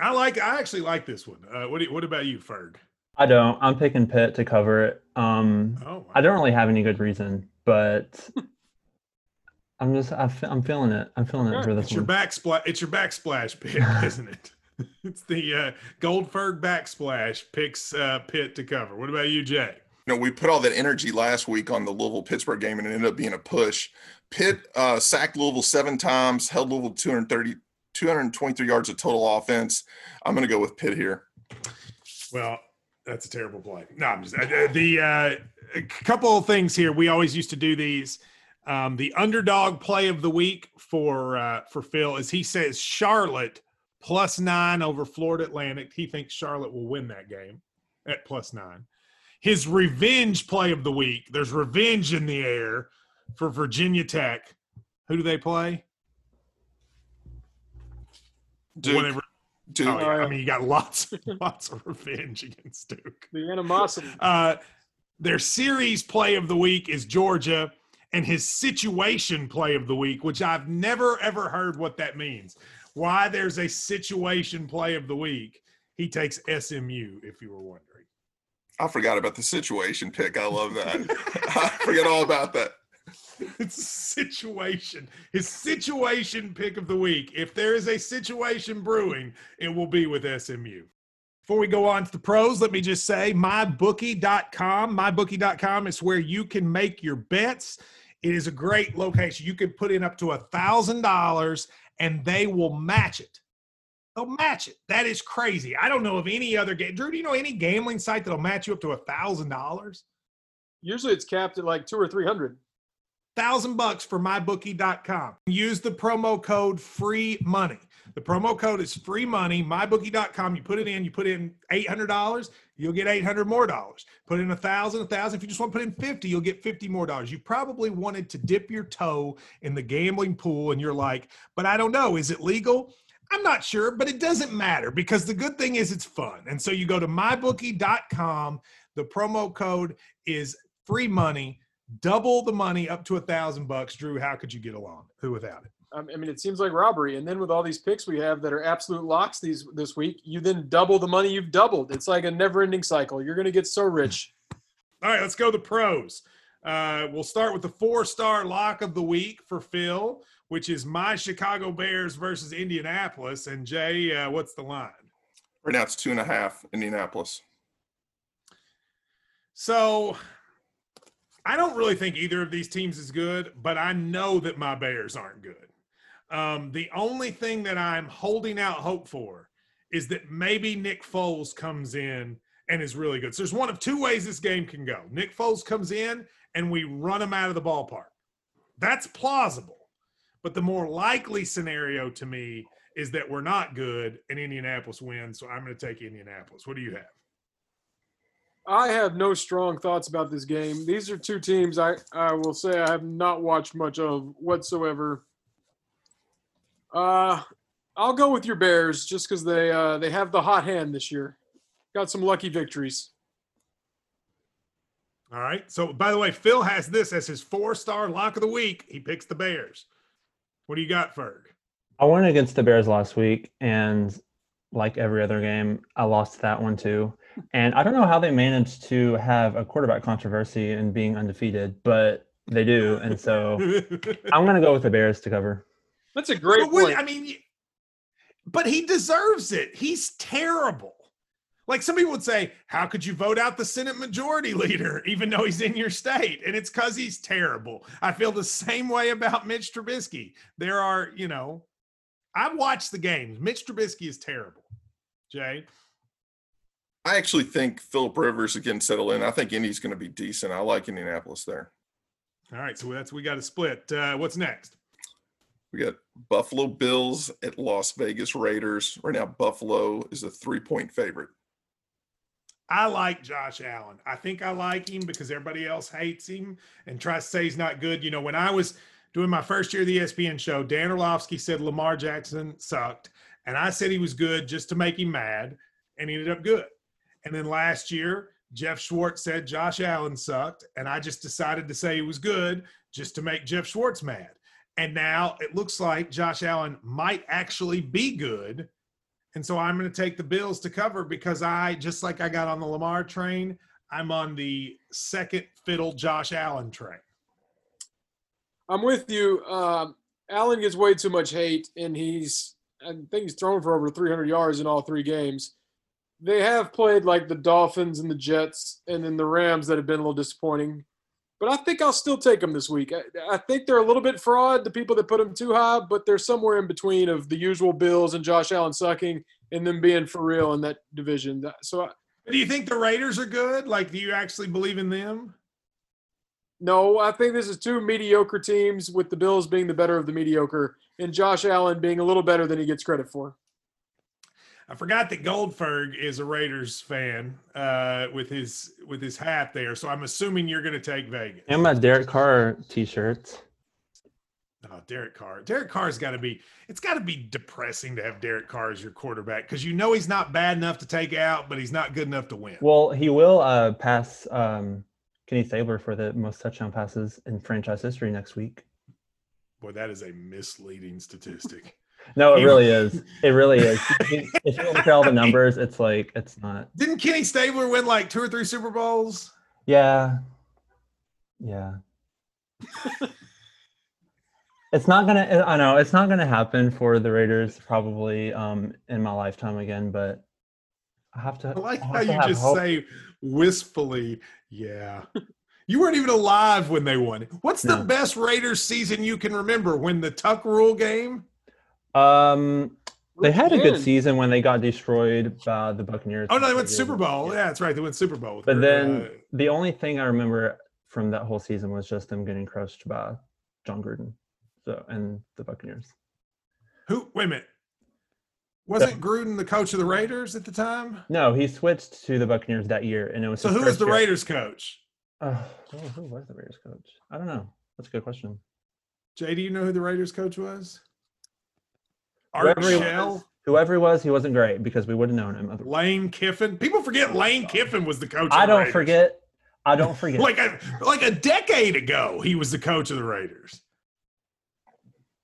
I like. I actually like this one. Uh, what do you, What about you, Ferg? I don't. I'm picking Pitt to cover it. Um, Oh, I don't really have any good reason, but I'm just I fe- I'm feeling it. I'm feeling it Okay. for this It's your one. backsplash. It's your backsplash pick, isn't it? It's the uh, Goldberg backsplash picks uh, Pitt to cover. What about you, Jay? You know, we put all that energy last week on the Louisville Pittsburgh game and it ended up being a push. Pitt uh, sacked Louisville seven times, held Louisville 230, 223 yards of total offense. I'm going to go with Pitt here. Well, that's a terrible play. No, I'm just uh, the uh, a couple of things here. We always used to do these. Um, the underdog play of the week for uh, for Phil is he says Charlotte plus nine over Florida Atlantic. He thinks Charlotte will win that game at plus nine. His revenge play of the week. There's revenge in the air for Virginia Tech. Who do they play? Duke, Whatever. Duke. Oh, yeah. I mean, you got lots, lots of revenge against Duke. The animosity. Uh, their series play of the week is Georgia, and his situation play of the week, which I've never ever heard what that means. Why there's a situation play of the week? He takes SMU, if you were wondering. I forgot about the situation pick. I love that. I forget all about that. It's situation. His situation pick of the week. If there is a situation brewing, it will be with SMU. Before we go on to the pros, let me just say mybookie.com. Mybookie.com is where you can make your bets. It is a great location. You can put in up to a thousand dollars and they will match it. They'll match it. That is crazy. I don't know of any other game. Drew, do you know any gambling site that'll match you up to a thousand dollars? Usually it's capped at like two or 300. Thousand bucks for mybookie.com. Use the promo code free money. The promo code is free money. Mybookie.com. You put it in, you put in $800, you'll get 800 more dollars. Put in a thousand, a thousand. If you just want to put in 50, you'll get 50 more dollars. You probably wanted to dip your toe in the gambling pool and you're like, but I don't know. Is it legal? I'm not sure, but it doesn't matter because the good thing is it's fun. And so you go to mybookie.com. The promo code is free money double the money up to a thousand bucks. Drew, how could you get along? Who without it? Um, I mean, it seems like robbery. And then with all these picks we have that are absolute locks these this week, you then double the money you've doubled. It's like a never-ending cycle. You're going to get so rich. All right, let's go to the pros. Uh, we'll start with the four-star lock of the week for Phil, which is my Chicago Bears versus Indianapolis. And Jay, uh, what's the line? Right now it's two and a half Indianapolis. So I don't really think either of these teams is good, but I know that my Bears aren't good. Um, the only thing that I'm holding out hope for is that maybe Nick Foles comes in and is really good. So there's one of two ways this game can go. Nick Foles comes in and we run him out of the ballpark. That's plausible. But the more likely scenario to me is that we're not good and Indianapolis wins. So I'm going to take Indianapolis. What do you have? I have no strong thoughts about this game. These are two teams I, I will say I have not watched much of whatsoever. Uh, I'll go with your Bears just because they uh, they have the hot hand this year. Got some lucky victories. All right. So, by the way, Phil has this as his four star lock of the week. He picks the Bears. What do you got, Ferg? I went against the Bears last week, and like every other game, I lost that one too. And I don't know how they managed to have a quarterback controversy and being undefeated, but they do. And so I'm going to go with the Bears to cover. That's a great But what- point. I mean, but he deserves it. He's terrible. Like some people would say, how could you vote out the Senate majority leader, even though he's in your state? And it's because he's terrible. I feel the same way about Mitch Trubisky. There are, you know, I've watched the games. Mitch Trubisky is terrible. Jay. I actually think Philip Rivers again settle in. I think Indy's going to be decent. I like Indianapolis there. All right. So that's we got to split. Uh, what's next? We got Buffalo Bills at Las Vegas Raiders. Right now, Buffalo is a three point favorite. I like Josh Allen. I think I like him because everybody else hates him and tries to say he's not good. You know, when I was doing my first year of the ESPN show, Dan Orlovsky said Lamar Jackson sucked. And I said he was good just to make him mad, and he ended up good. And then last year, Jeff Schwartz said Josh Allen sucked, and I just decided to say he was good just to make Jeff Schwartz mad. And now it looks like Josh Allen might actually be good. And so I'm going to take the Bills to cover because I, just like I got on the Lamar train, I'm on the second fiddle Josh Allen train. I'm with you. Um, Allen gets way too much hate, and he's I think he's thrown for over 300 yards in all three games. They have played like the Dolphins and the Jets, and then the Rams that have been a little disappointing. But I think I'll still take them this week. I, I think they're a little bit fraud, the people that put them too high, but they're somewhere in between of the usual Bills and Josh Allen sucking, and them being for real in that division. So I, Do you think the Raiders are good? Like, do you actually believe in them? No, I think this is two mediocre teams, with the Bills being the better of the mediocre, and Josh Allen being a little better than he gets credit for. I forgot that Goldberg is a Raiders fan uh, with his with his hat there. So I'm assuming you're going to take Vegas. And my Derek Carr t-shirts. Oh, Derek Carr. Derek Carr's got to be. It's got to be depressing to have Derek Carr as your quarterback because you know he's not bad enough to take out, but he's not good enough to win. Well, he will uh, pass um, Kenny Stabler for the most touchdown passes in franchise history next week. Boy, that is a misleading statistic. No, it really is. It really is. if you look at all the numbers, it's like it's not. Didn't Kenny Stabler win like two or three Super Bowls? Yeah, yeah. it's not gonna. I know it's not gonna happen for the Raiders probably um, in my lifetime again. But I have to. I like I how you just hope. say wistfully, yeah. You weren't even alive when they won. What's the best Raiders season you can remember? When the Tuck Rule game? Um, they had a good season when they got destroyed by the Buccaneers. Oh no, they went Super. Bowl. Yeah, that's right. They went Super Bowl. But her, then uh, the only thing I remember from that whole season was just them getting crushed by Jon Gruden, so and the Buccaneers. who? Wait a minute. Wasn't Gruden the coach of the Raiders at the time? No, he switched to the Buccaneers that year, and it was. So who was the year. Raiders coach? Uh, oh, who was the Raiders coach? I don't know. That's a good question. Jay, do you know who the Raiders coach was? Art Whoever he Shell, was, whoever he was, he wasn't great because we would have known him. Lane Kiffin. People forget Lane Kiffin was the coach. I the don't Raiders. forget. I don't forget. Like a like a decade ago, he was the coach of the Raiders.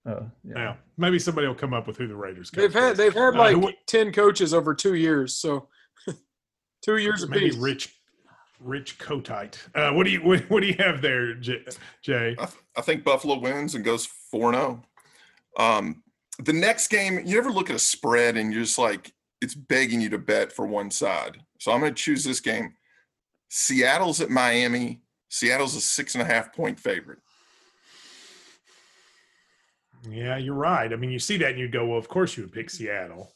oh, yeah. Now, maybe somebody will come up with who the Raiders. Coach They've had was. they've had Uh, like who- ten coaches over two years, so two years maybe apiece. Rich Rich Kotite. Uh, what do you what, what do you have there, Jay? I, th- I think Buffalo wins and goes 4 0. Um, the next game, you ever look at a spread and you're just like, it's begging you to bet for one side. So I'm going to choose this game. Seattle's at Miami. Seattle's a six and a half point favorite. Yeah, you're right. I mean, you see that and you go, well, of course you would pick Seattle.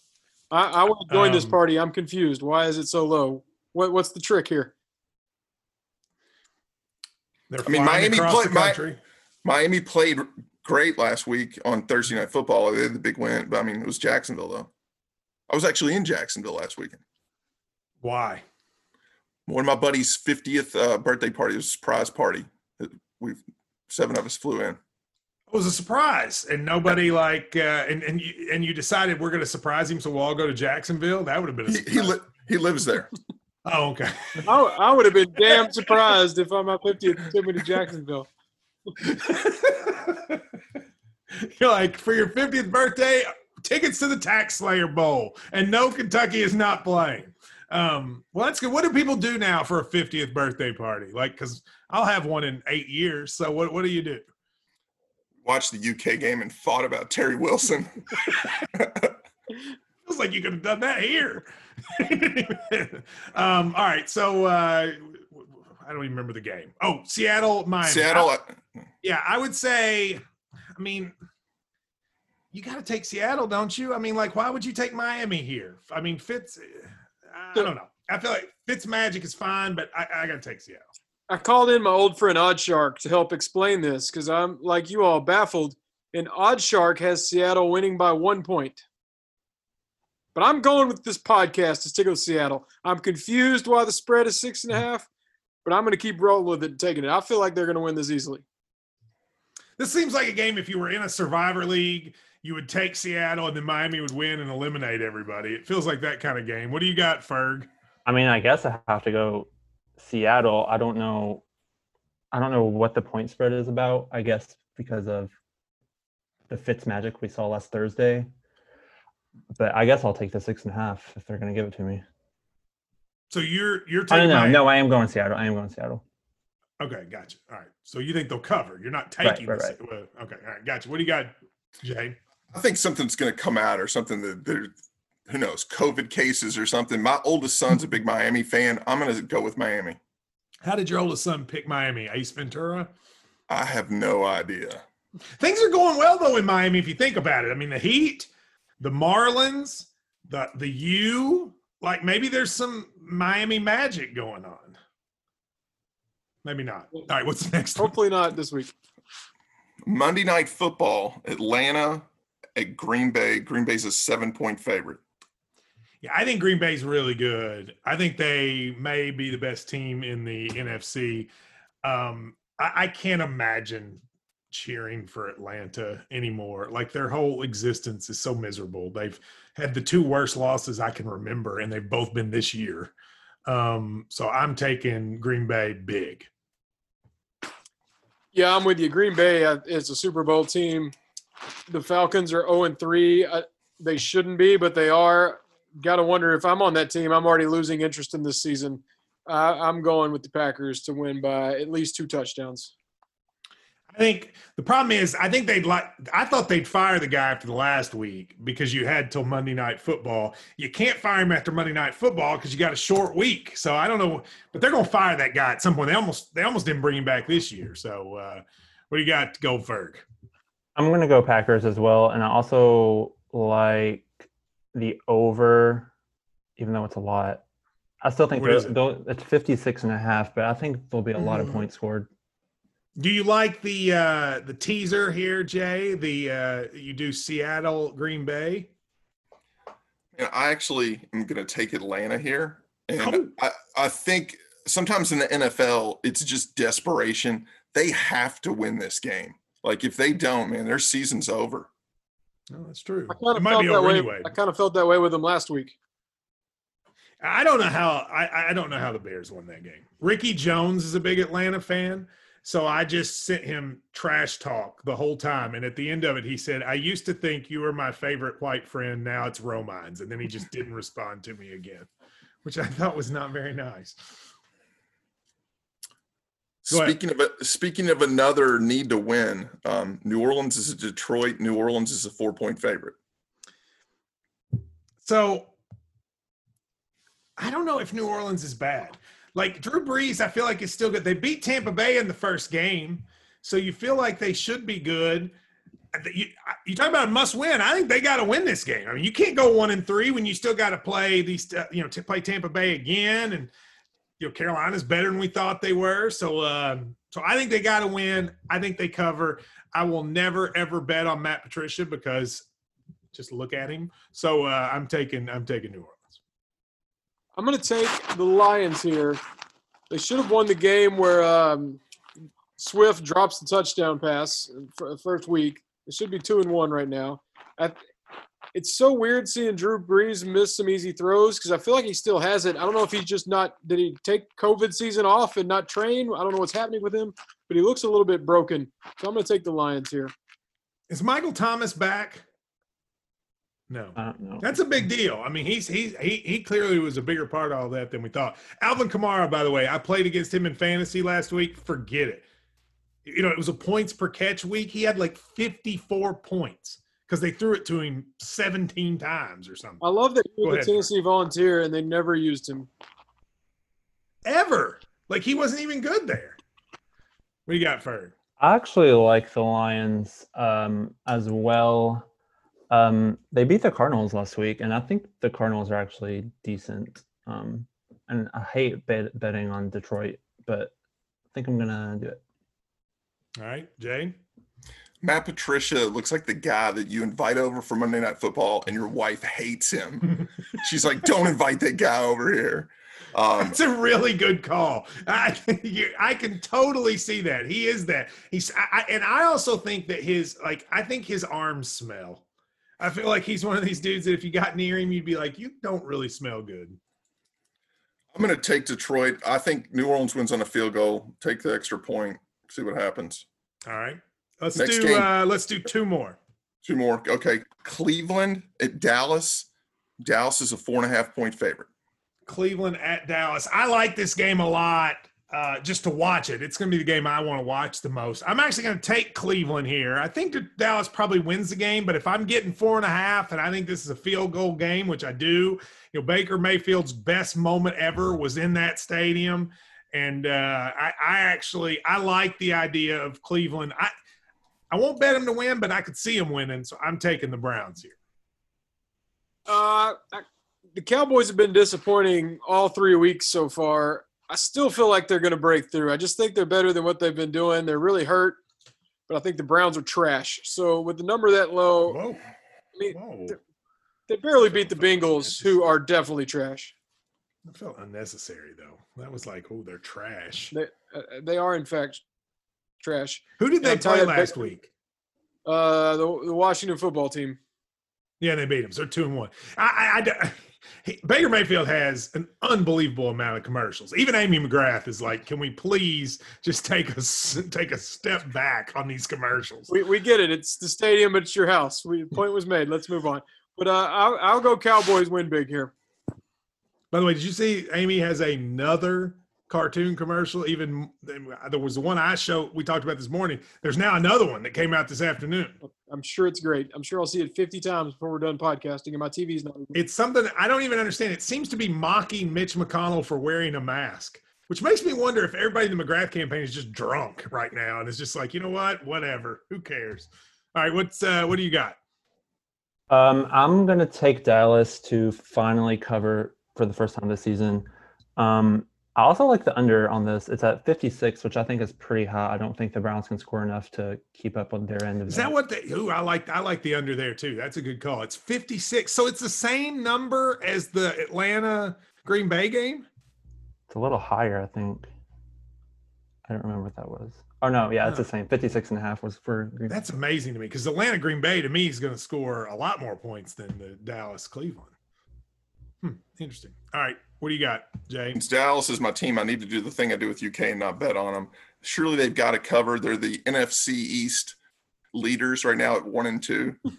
I, I want to join this Um, party. I'm confused. Why is it so low? What what's the trick here? They're I mean, Miami played. the country. Miami played great last week on Thursday Night Football. They had the big win, but I mean, it was Jacksonville, though. I was actually in Jacksonville last weekend. Why? One of my buddy's 50th uh, birthday party was a surprise party. We seven of us flew in. It was a surprise, and nobody like, uh, and and you and you decided we're going to surprise him, so we'll all go to Jacksonville. That would have been a He, he, li- he lives there. oh, okay. I, I would have been damn surprised if on my 50th took me to Jacksonville. You're like for your 50th birthday, tickets to the Tax Slayer Bowl, and no, Kentucky is not playing. Um, well, that's good. What do people do now for a 50th birthday party? Like, because I'll have one in eight years. So what what do you do? Watched the UK game and thought about Terry Wilson. Feels like you could have done that here. um, all right, so uh, I don't even remember the game. Oh, Seattle, Miami. Seattle, uh, Yeah, I would say, I mean, you got to take Seattle, don't you? I mean, like, why would you take Miami here? I mean, Fitz, I don't know. I feel like Fitz Magic is fine, but I, I got to take Seattle. I called in my old friend OddsShark to help explain this because I'm like you all baffled. And OddsShark has Seattle winning by one point. But I'm going with this podcast to stick with Seattle. I'm confused why the spread is six and a half, but I'm going to keep rolling with it and taking it. I feel like they're going to win this easily. This seems like a game if you were in a survivor league, you would take Seattle and then Miami would win and eliminate everybody. It feels like that kind of game. What do you got, Ferg? I mean, I guess I have to go Seattle. I don't know. I don't know what the point spread is about. I guess because of the Fitz magic we saw last Thursday. But I guess I'll take the six and a half if they're going to give it to me. So you're you're oh, I taking don't know. Miami. No, I am going to Seattle. I am going to Seattle. Okay, gotcha. All right. So you think they'll cover? You're not Right, taking right, this. right. well, Okay, all right, gotcha. What do you got, Jay? I think something's going to come out or something that there, who knows, COVID cases or something. My oldest son's a big Miami fan. I'm going to go with Miami. How did your oldest son pick Miami? Ace Ventura. I have no idea. Things are going well though in Miami if you think about it. I mean, the Heat, the Marlins, the the U. Like maybe there's some Miami magic going on. Maybe not. All right, what's the next one? Hopefully not this week. Monday Night Football, Atlanta at Green Bay. Green Bay's a seven point favorite. Yeah, I think Green Bay's really good. I think they may be the best team in the NFC. Um, I, I can't imagine cheering for Atlanta anymore. Like their whole existence is so miserable. They've had the two worst losses I can remember, and they've both been this year. Um, so I'm taking Green Bay big. Yeah, I'm with you. Green Bay uh, is a Super Bowl team. The Falcons are 0 and 3. Uh, they shouldn't be, but they are. Got to wonder if I'm on that team. I'm already losing interest in this season. I'm going with the Packers to win by at least two touchdowns. I think the problem is I think they'd like I thought they'd fire the guy after the last week because you had till Monday night football. You can't fire him after Monday night football because you got a short week. So I don't know, but they're gonna fire that guy at some point. They almost they almost didn't bring him back this year. So uh, what do you got, to Goldberg? I'm going to go Packers as well. And I also like the over, even though it's a lot. I still think they'll- it? they'll- it's 56 and a half, but I think there'll be a lot of Mhm. points scored. Do you like the uh, the teaser here, Jay? The uh, you do Seattle Green Bay. And I actually am going to take Atlanta here. And Oh. I, I think sometimes in the NFL, it's just desperation. They have to win this game. Like if they don't, man, their season's over. No, that's true. I kind of felt that way. anyway. I kind of felt that way with them last week. I don't know how I, I don't know how the Bears won that game. Ricky Jones is a big Atlanta fan, so I just sent him trash talk the whole time. And at the end of it, he said, "I used to think you were my favorite white friend. Now it's Romines." And then he just didn't respond to me again, which I thought was not very nice. Speaking of a, speaking of another need to win, um, New Orleans is a Detroit. New Orleans is a four point favorite. So I don't know if New Orleans is bad. Like Drew Brees, I feel like is still good. They beat Tampa Bay in the first game, so you feel like they should be good. You, you talk about a must win. I think they got to win this game. I mean, you can't go one and three when you still got to play these. uh, You know, to play Tampa Bay again, and you know Carolina's better than we thought they were. So, um, so I think they got to win. I think they cover. I will never ever bet on Matt Patricia because just look at him. So uh, I'm taking I'm taking New Orleans. I'm going to take the Lions here. They should have won the game where um, Swift drops the touchdown pass for the first week. It should be two and one right now. I, it's so weird seeing Drew Brees miss some easy throws because I feel like he still has it. I don't know if he's just not. Did he take COVID season off and not train? I don't know what's happening with him, but he looks a little bit broken. So I'm going to take the Lions here. Is Michael Thomas back? No. I don't know. That's a big deal. I mean, he's he's he he clearly was a bigger part of all that than we thought. Alvin Kamara, by the way, I played against him in fantasy last week. Forget it. You know, it was a points per catch week. He had like 54 points because they threw it to him 17 times or something. I love that he Go was ahead, a Tennessee Volunteer and they never used him. Ever. Like he wasn't even good there. What do you got, Ferg? I actually like the Lions um, as well. Um, they beat the Cardinals last week, and I think the Cardinals are actually decent. Um, and I hate bet- betting on Detroit, but I think I'm gonna do it. All right, Jay. Matt Patricia looks like the guy that you invite over for Monday Night Football, and your wife hates him. She's like, "Don't invite that guy over here." Um, That's a really good call. I, you- I can totally see that. He is that. He's I, I- and I also think that his like I think his arms smell. I feel like he's one of these dudes that if you got near him, you'd be like, you don't really smell good. I'm going to take Detroit. I think New Orleans wins on a field goal. Take the extra point. See what happens. All right, let's Next do game. uh, let's do two more. Two more. Okay, Cleveland at Dallas. Dallas is a four and a half point favorite. Cleveland at Dallas. I like this game a lot. Uh, just to watch it, it's going to be the game I want to watch the most. I'm actually going to take Cleveland here. I think that Dallas probably wins the game, but if I'm getting four and a half, and I think this is a field goal game, which I do, you know, Baker Mayfield's best moment ever was in that stadium, and uh, I, I actually I like the idea of Cleveland. I I won't bet him to win, but I could see him winning, so I'm taking the Browns here. Uh, I, the Cowboys have been disappointing all three weeks so far. I still feel like they're going to break through. I just think they're better than what they've been doing. They're really hurt, but I think the Browns are trash. So with the number that low, Whoa, I mean, they barely beat the Bengals, who are definitely trash. That felt unnecessary though. That was like, oh, they're trash. They uh, they are in fact trash. Who did they play last Baker. week? Uh, the, the Washington football team. Yeah, they beat them. So two and one. I, I, I he- Baker Mayfield has an unbelievable amount of commercials. Even Amy McGrath is like, "Can we please just take a take a step back on these commercials?" We, we get it. It's the stadium, it's your house. We, point was made. Let's move on. But uh, I'll, I'll go Cowboys win big here. By the way, did you see Amy has another cartoon commercial? Even there was the one I showed. We talked about this morning. There's now another one that came out this afternoon. I'm sure it's great. I'm sure I'll see it 50 times before we're done podcasting, and my TV's not. It's something I don't even understand. It seems to be mocking Mitch McConnell for wearing a mask, which makes me wonder if everybody in the McGrath campaign is just drunk right now and it's just like, you know what, whatever, who cares? All right, what's uh, what do you got? Um, I'm gonna take Dallas to finally cover for the first time this season. Um, I also like the under on this. It's at 56, which I think is pretty high. I don't think the Browns can score enough to keep up on their end of the game. Is that. that what they? who I like I like the under there too. That's a good call. It's fifty six, so it's the same number as the Atlanta Green Bay game. It's a little higher, I think. I don't remember what that was. Oh no, yeah, it's the same. 56 and a half was for Green Bay. That's amazing to me because Atlanta Green Bay to me is going to score a lot more points than the Dallas Cleveland. Hmm, interesting. All right, what do you got, Jay? Since Dallas is my team, I need to do the thing I do with UK and not bet on them. Surely they've got it covered. They're the NFC East leaders right now at one and two.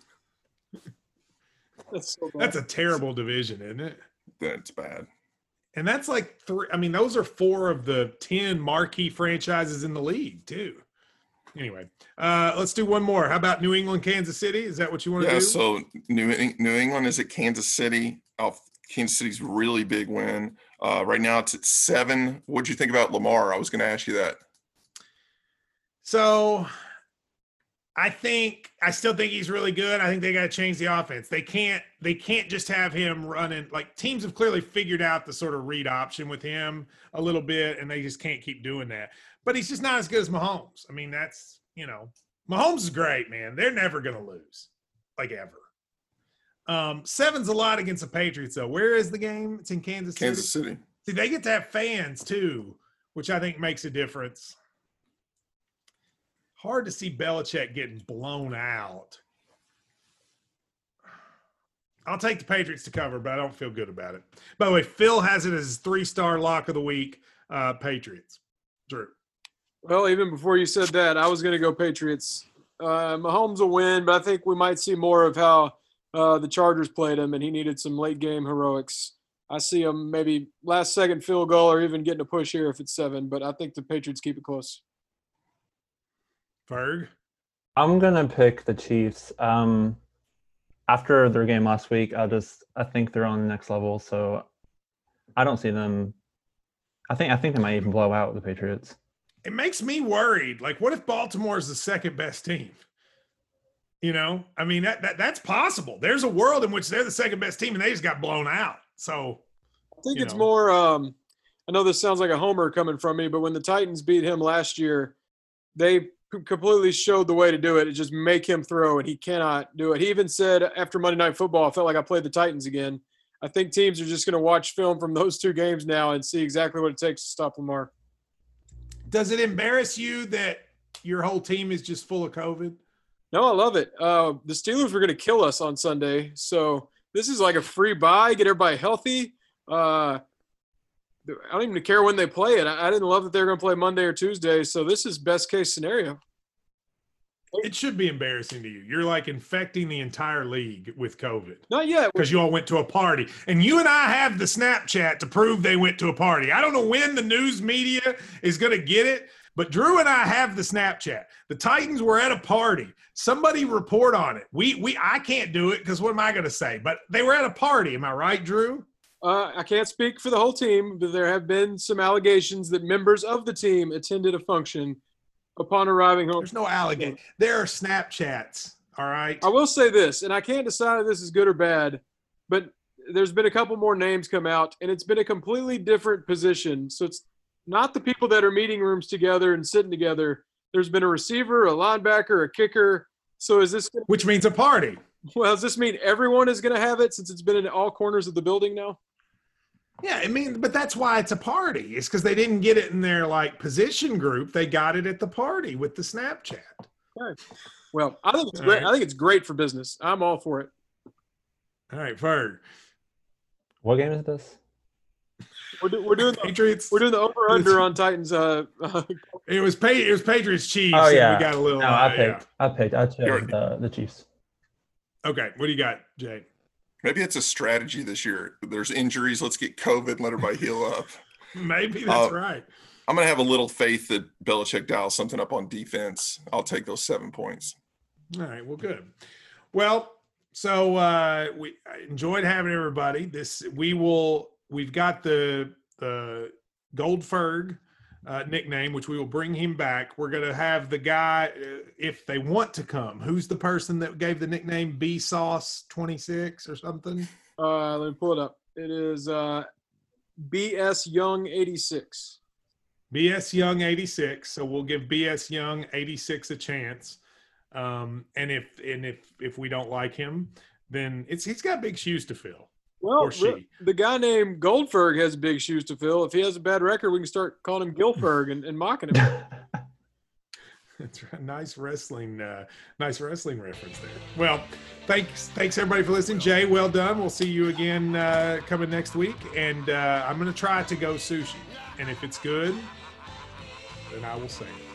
That's so. That's a terrible division, isn't it? That's bad. And that's like three. I mean, those are four of the ten marquee franchises in the league, too. Anyway, uh, let's do one more. How about New England, Kansas City? Is that what you want to Yeah. do? So New New England is at Kansas City. Oh, Kansas City's really big win. Uh, right now it's at seven. What'd you think about Lamar? I was going to ask you that. So I think I still think he's really good. I think they got to change the offense. They can't they can't just have him running like teams have clearly figured out the sort of read option with him a little bit and they just can't keep doing that. But he's just not as good as Mahomes. I mean, that's, you know, Mahomes is great, man. They're never going to lose. Like ever. Um, seven's a lot against the Patriots though. Where is the game? It's in Kansas City. Kansas City. See, they get to have fans too, which I think makes a difference. Hard to see Belichick getting blown out. I'll take the Patriots to cover, but I don't feel good about it. By the way, Phil has it as his three-star lock of the week. Uh, Patriots. Drew. Well, even before you said that, I was going to go Patriots. Uh, Mahomes will win, but I think we might see more of how uh, the Chargers played him, and he needed some late game heroics. I see him maybe last second field goal or even getting a push here if it's seven, but I think the Patriots keep it close. Ferg. I'm gonna pick the Chiefs. Um, after their game last week, I just I think they're on the next level. So I don't see them. I think I think they might even blow out the Patriots. It makes me worried. Like, what if Baltimore is the second best team? You know, I mean that, that that's possible. There's a world in which they're the second best team and they just got blown out. So I think it's know. more. Um, I know this sounds like a homer coming from me, but when the Titans beat him last year, they completely showed the way to do it. It just make him throw, and he cannot do it. He even said after Monday Night Football, I felt like I played the Titans again. I think teams are just going to watch film from those two games now and see exactly what it takes to stop Lamar. Does it embarrass you that your whole team is just full of COVID? No, I love it. Uh, the Steelers were going to kill us on Sunday, so this is like a free buy, get everybody healthy. Uh, I don't even care when they play it. I, I didn't love that they were going to play Monday or Tuesday, so this is best case scenario. It should be embarrassing to you. You're like infecting the entire league with COVID Not yet. because you all went to a party. And you and I have the Snapchat to prove they went to a party. I don't know when the news media is going to get it, but Drew and I have the Snapchat. The Titans were at a party. Somebody report on it. We we I can't do it because what am I going to say? But they were at a party. Am I right, Drew? Uh, I can't speak for the whole team, but there have been some allegations that members of the team attended a function upon arriving home. There's no allegation. There are Snapchats. All right. I will say this, and I can't decide if this is good or bad, but there's been a couple more names come out, and it's been a completely different position. So it's not the people that are meeting rooms together and sitting together. There's been a receiver, a linebacker, a kicker. So is this gonna, Which means a party. well? Does this mean everyone is going to have it since it's been in all corners of the building now? Yeah, I mean, but that's why it's a party. It's because they didn't get it in their like position group. They got it at the party with the Snapchat. Well, I think it's All great. right. I think it's great for business. I'm all for it. All right, Ferg. What game is this? We're, do, we're doing the, Patriots. we're doing the over under on Titans. Uh, It was pa- it was Patriots Chiefs. Oh and yeah. we got a little. No, uh, I yeah. picked. I picked. I You're- chose the the Chiefs. Okay, what do you got, Jay? Maybe it's a strategy this year. There's injuries. Let's get COVID and let everybody heal up. Maybe that's Uh, right. I'm gonna have a little faith that Belichick dials something up on defense. I'll take those seven points. All right, well, good. Well, so uh, we I enjoyed having everybody. This we will. We've got the the Goldferg uh, nickname, which we will bring him back. We're gonna have the guy uh, if they want to come. Who's the person that gave the nickname B Sauce Twenty Six or something? uh, let me pull it up. It is uh, BS Young 86. BS Young 86. So we'll give BS Young 86 a chance. Um, and if and if if we don't like him, then it's he's got big shoes to fill. Well, Or she. the guy named Goldferg has big shoes to fill. If he has a bad record, we can start calling him Gillberg and, and mocking him. That's right. Nice wrestling, uh, nice wrestling reference there. Well, thanks, thanks everybody for listening. Jay, well done. We'll see you again uh, coming next week, and uh, I'm gonna try to go sushi, and if it's good, then I will say it.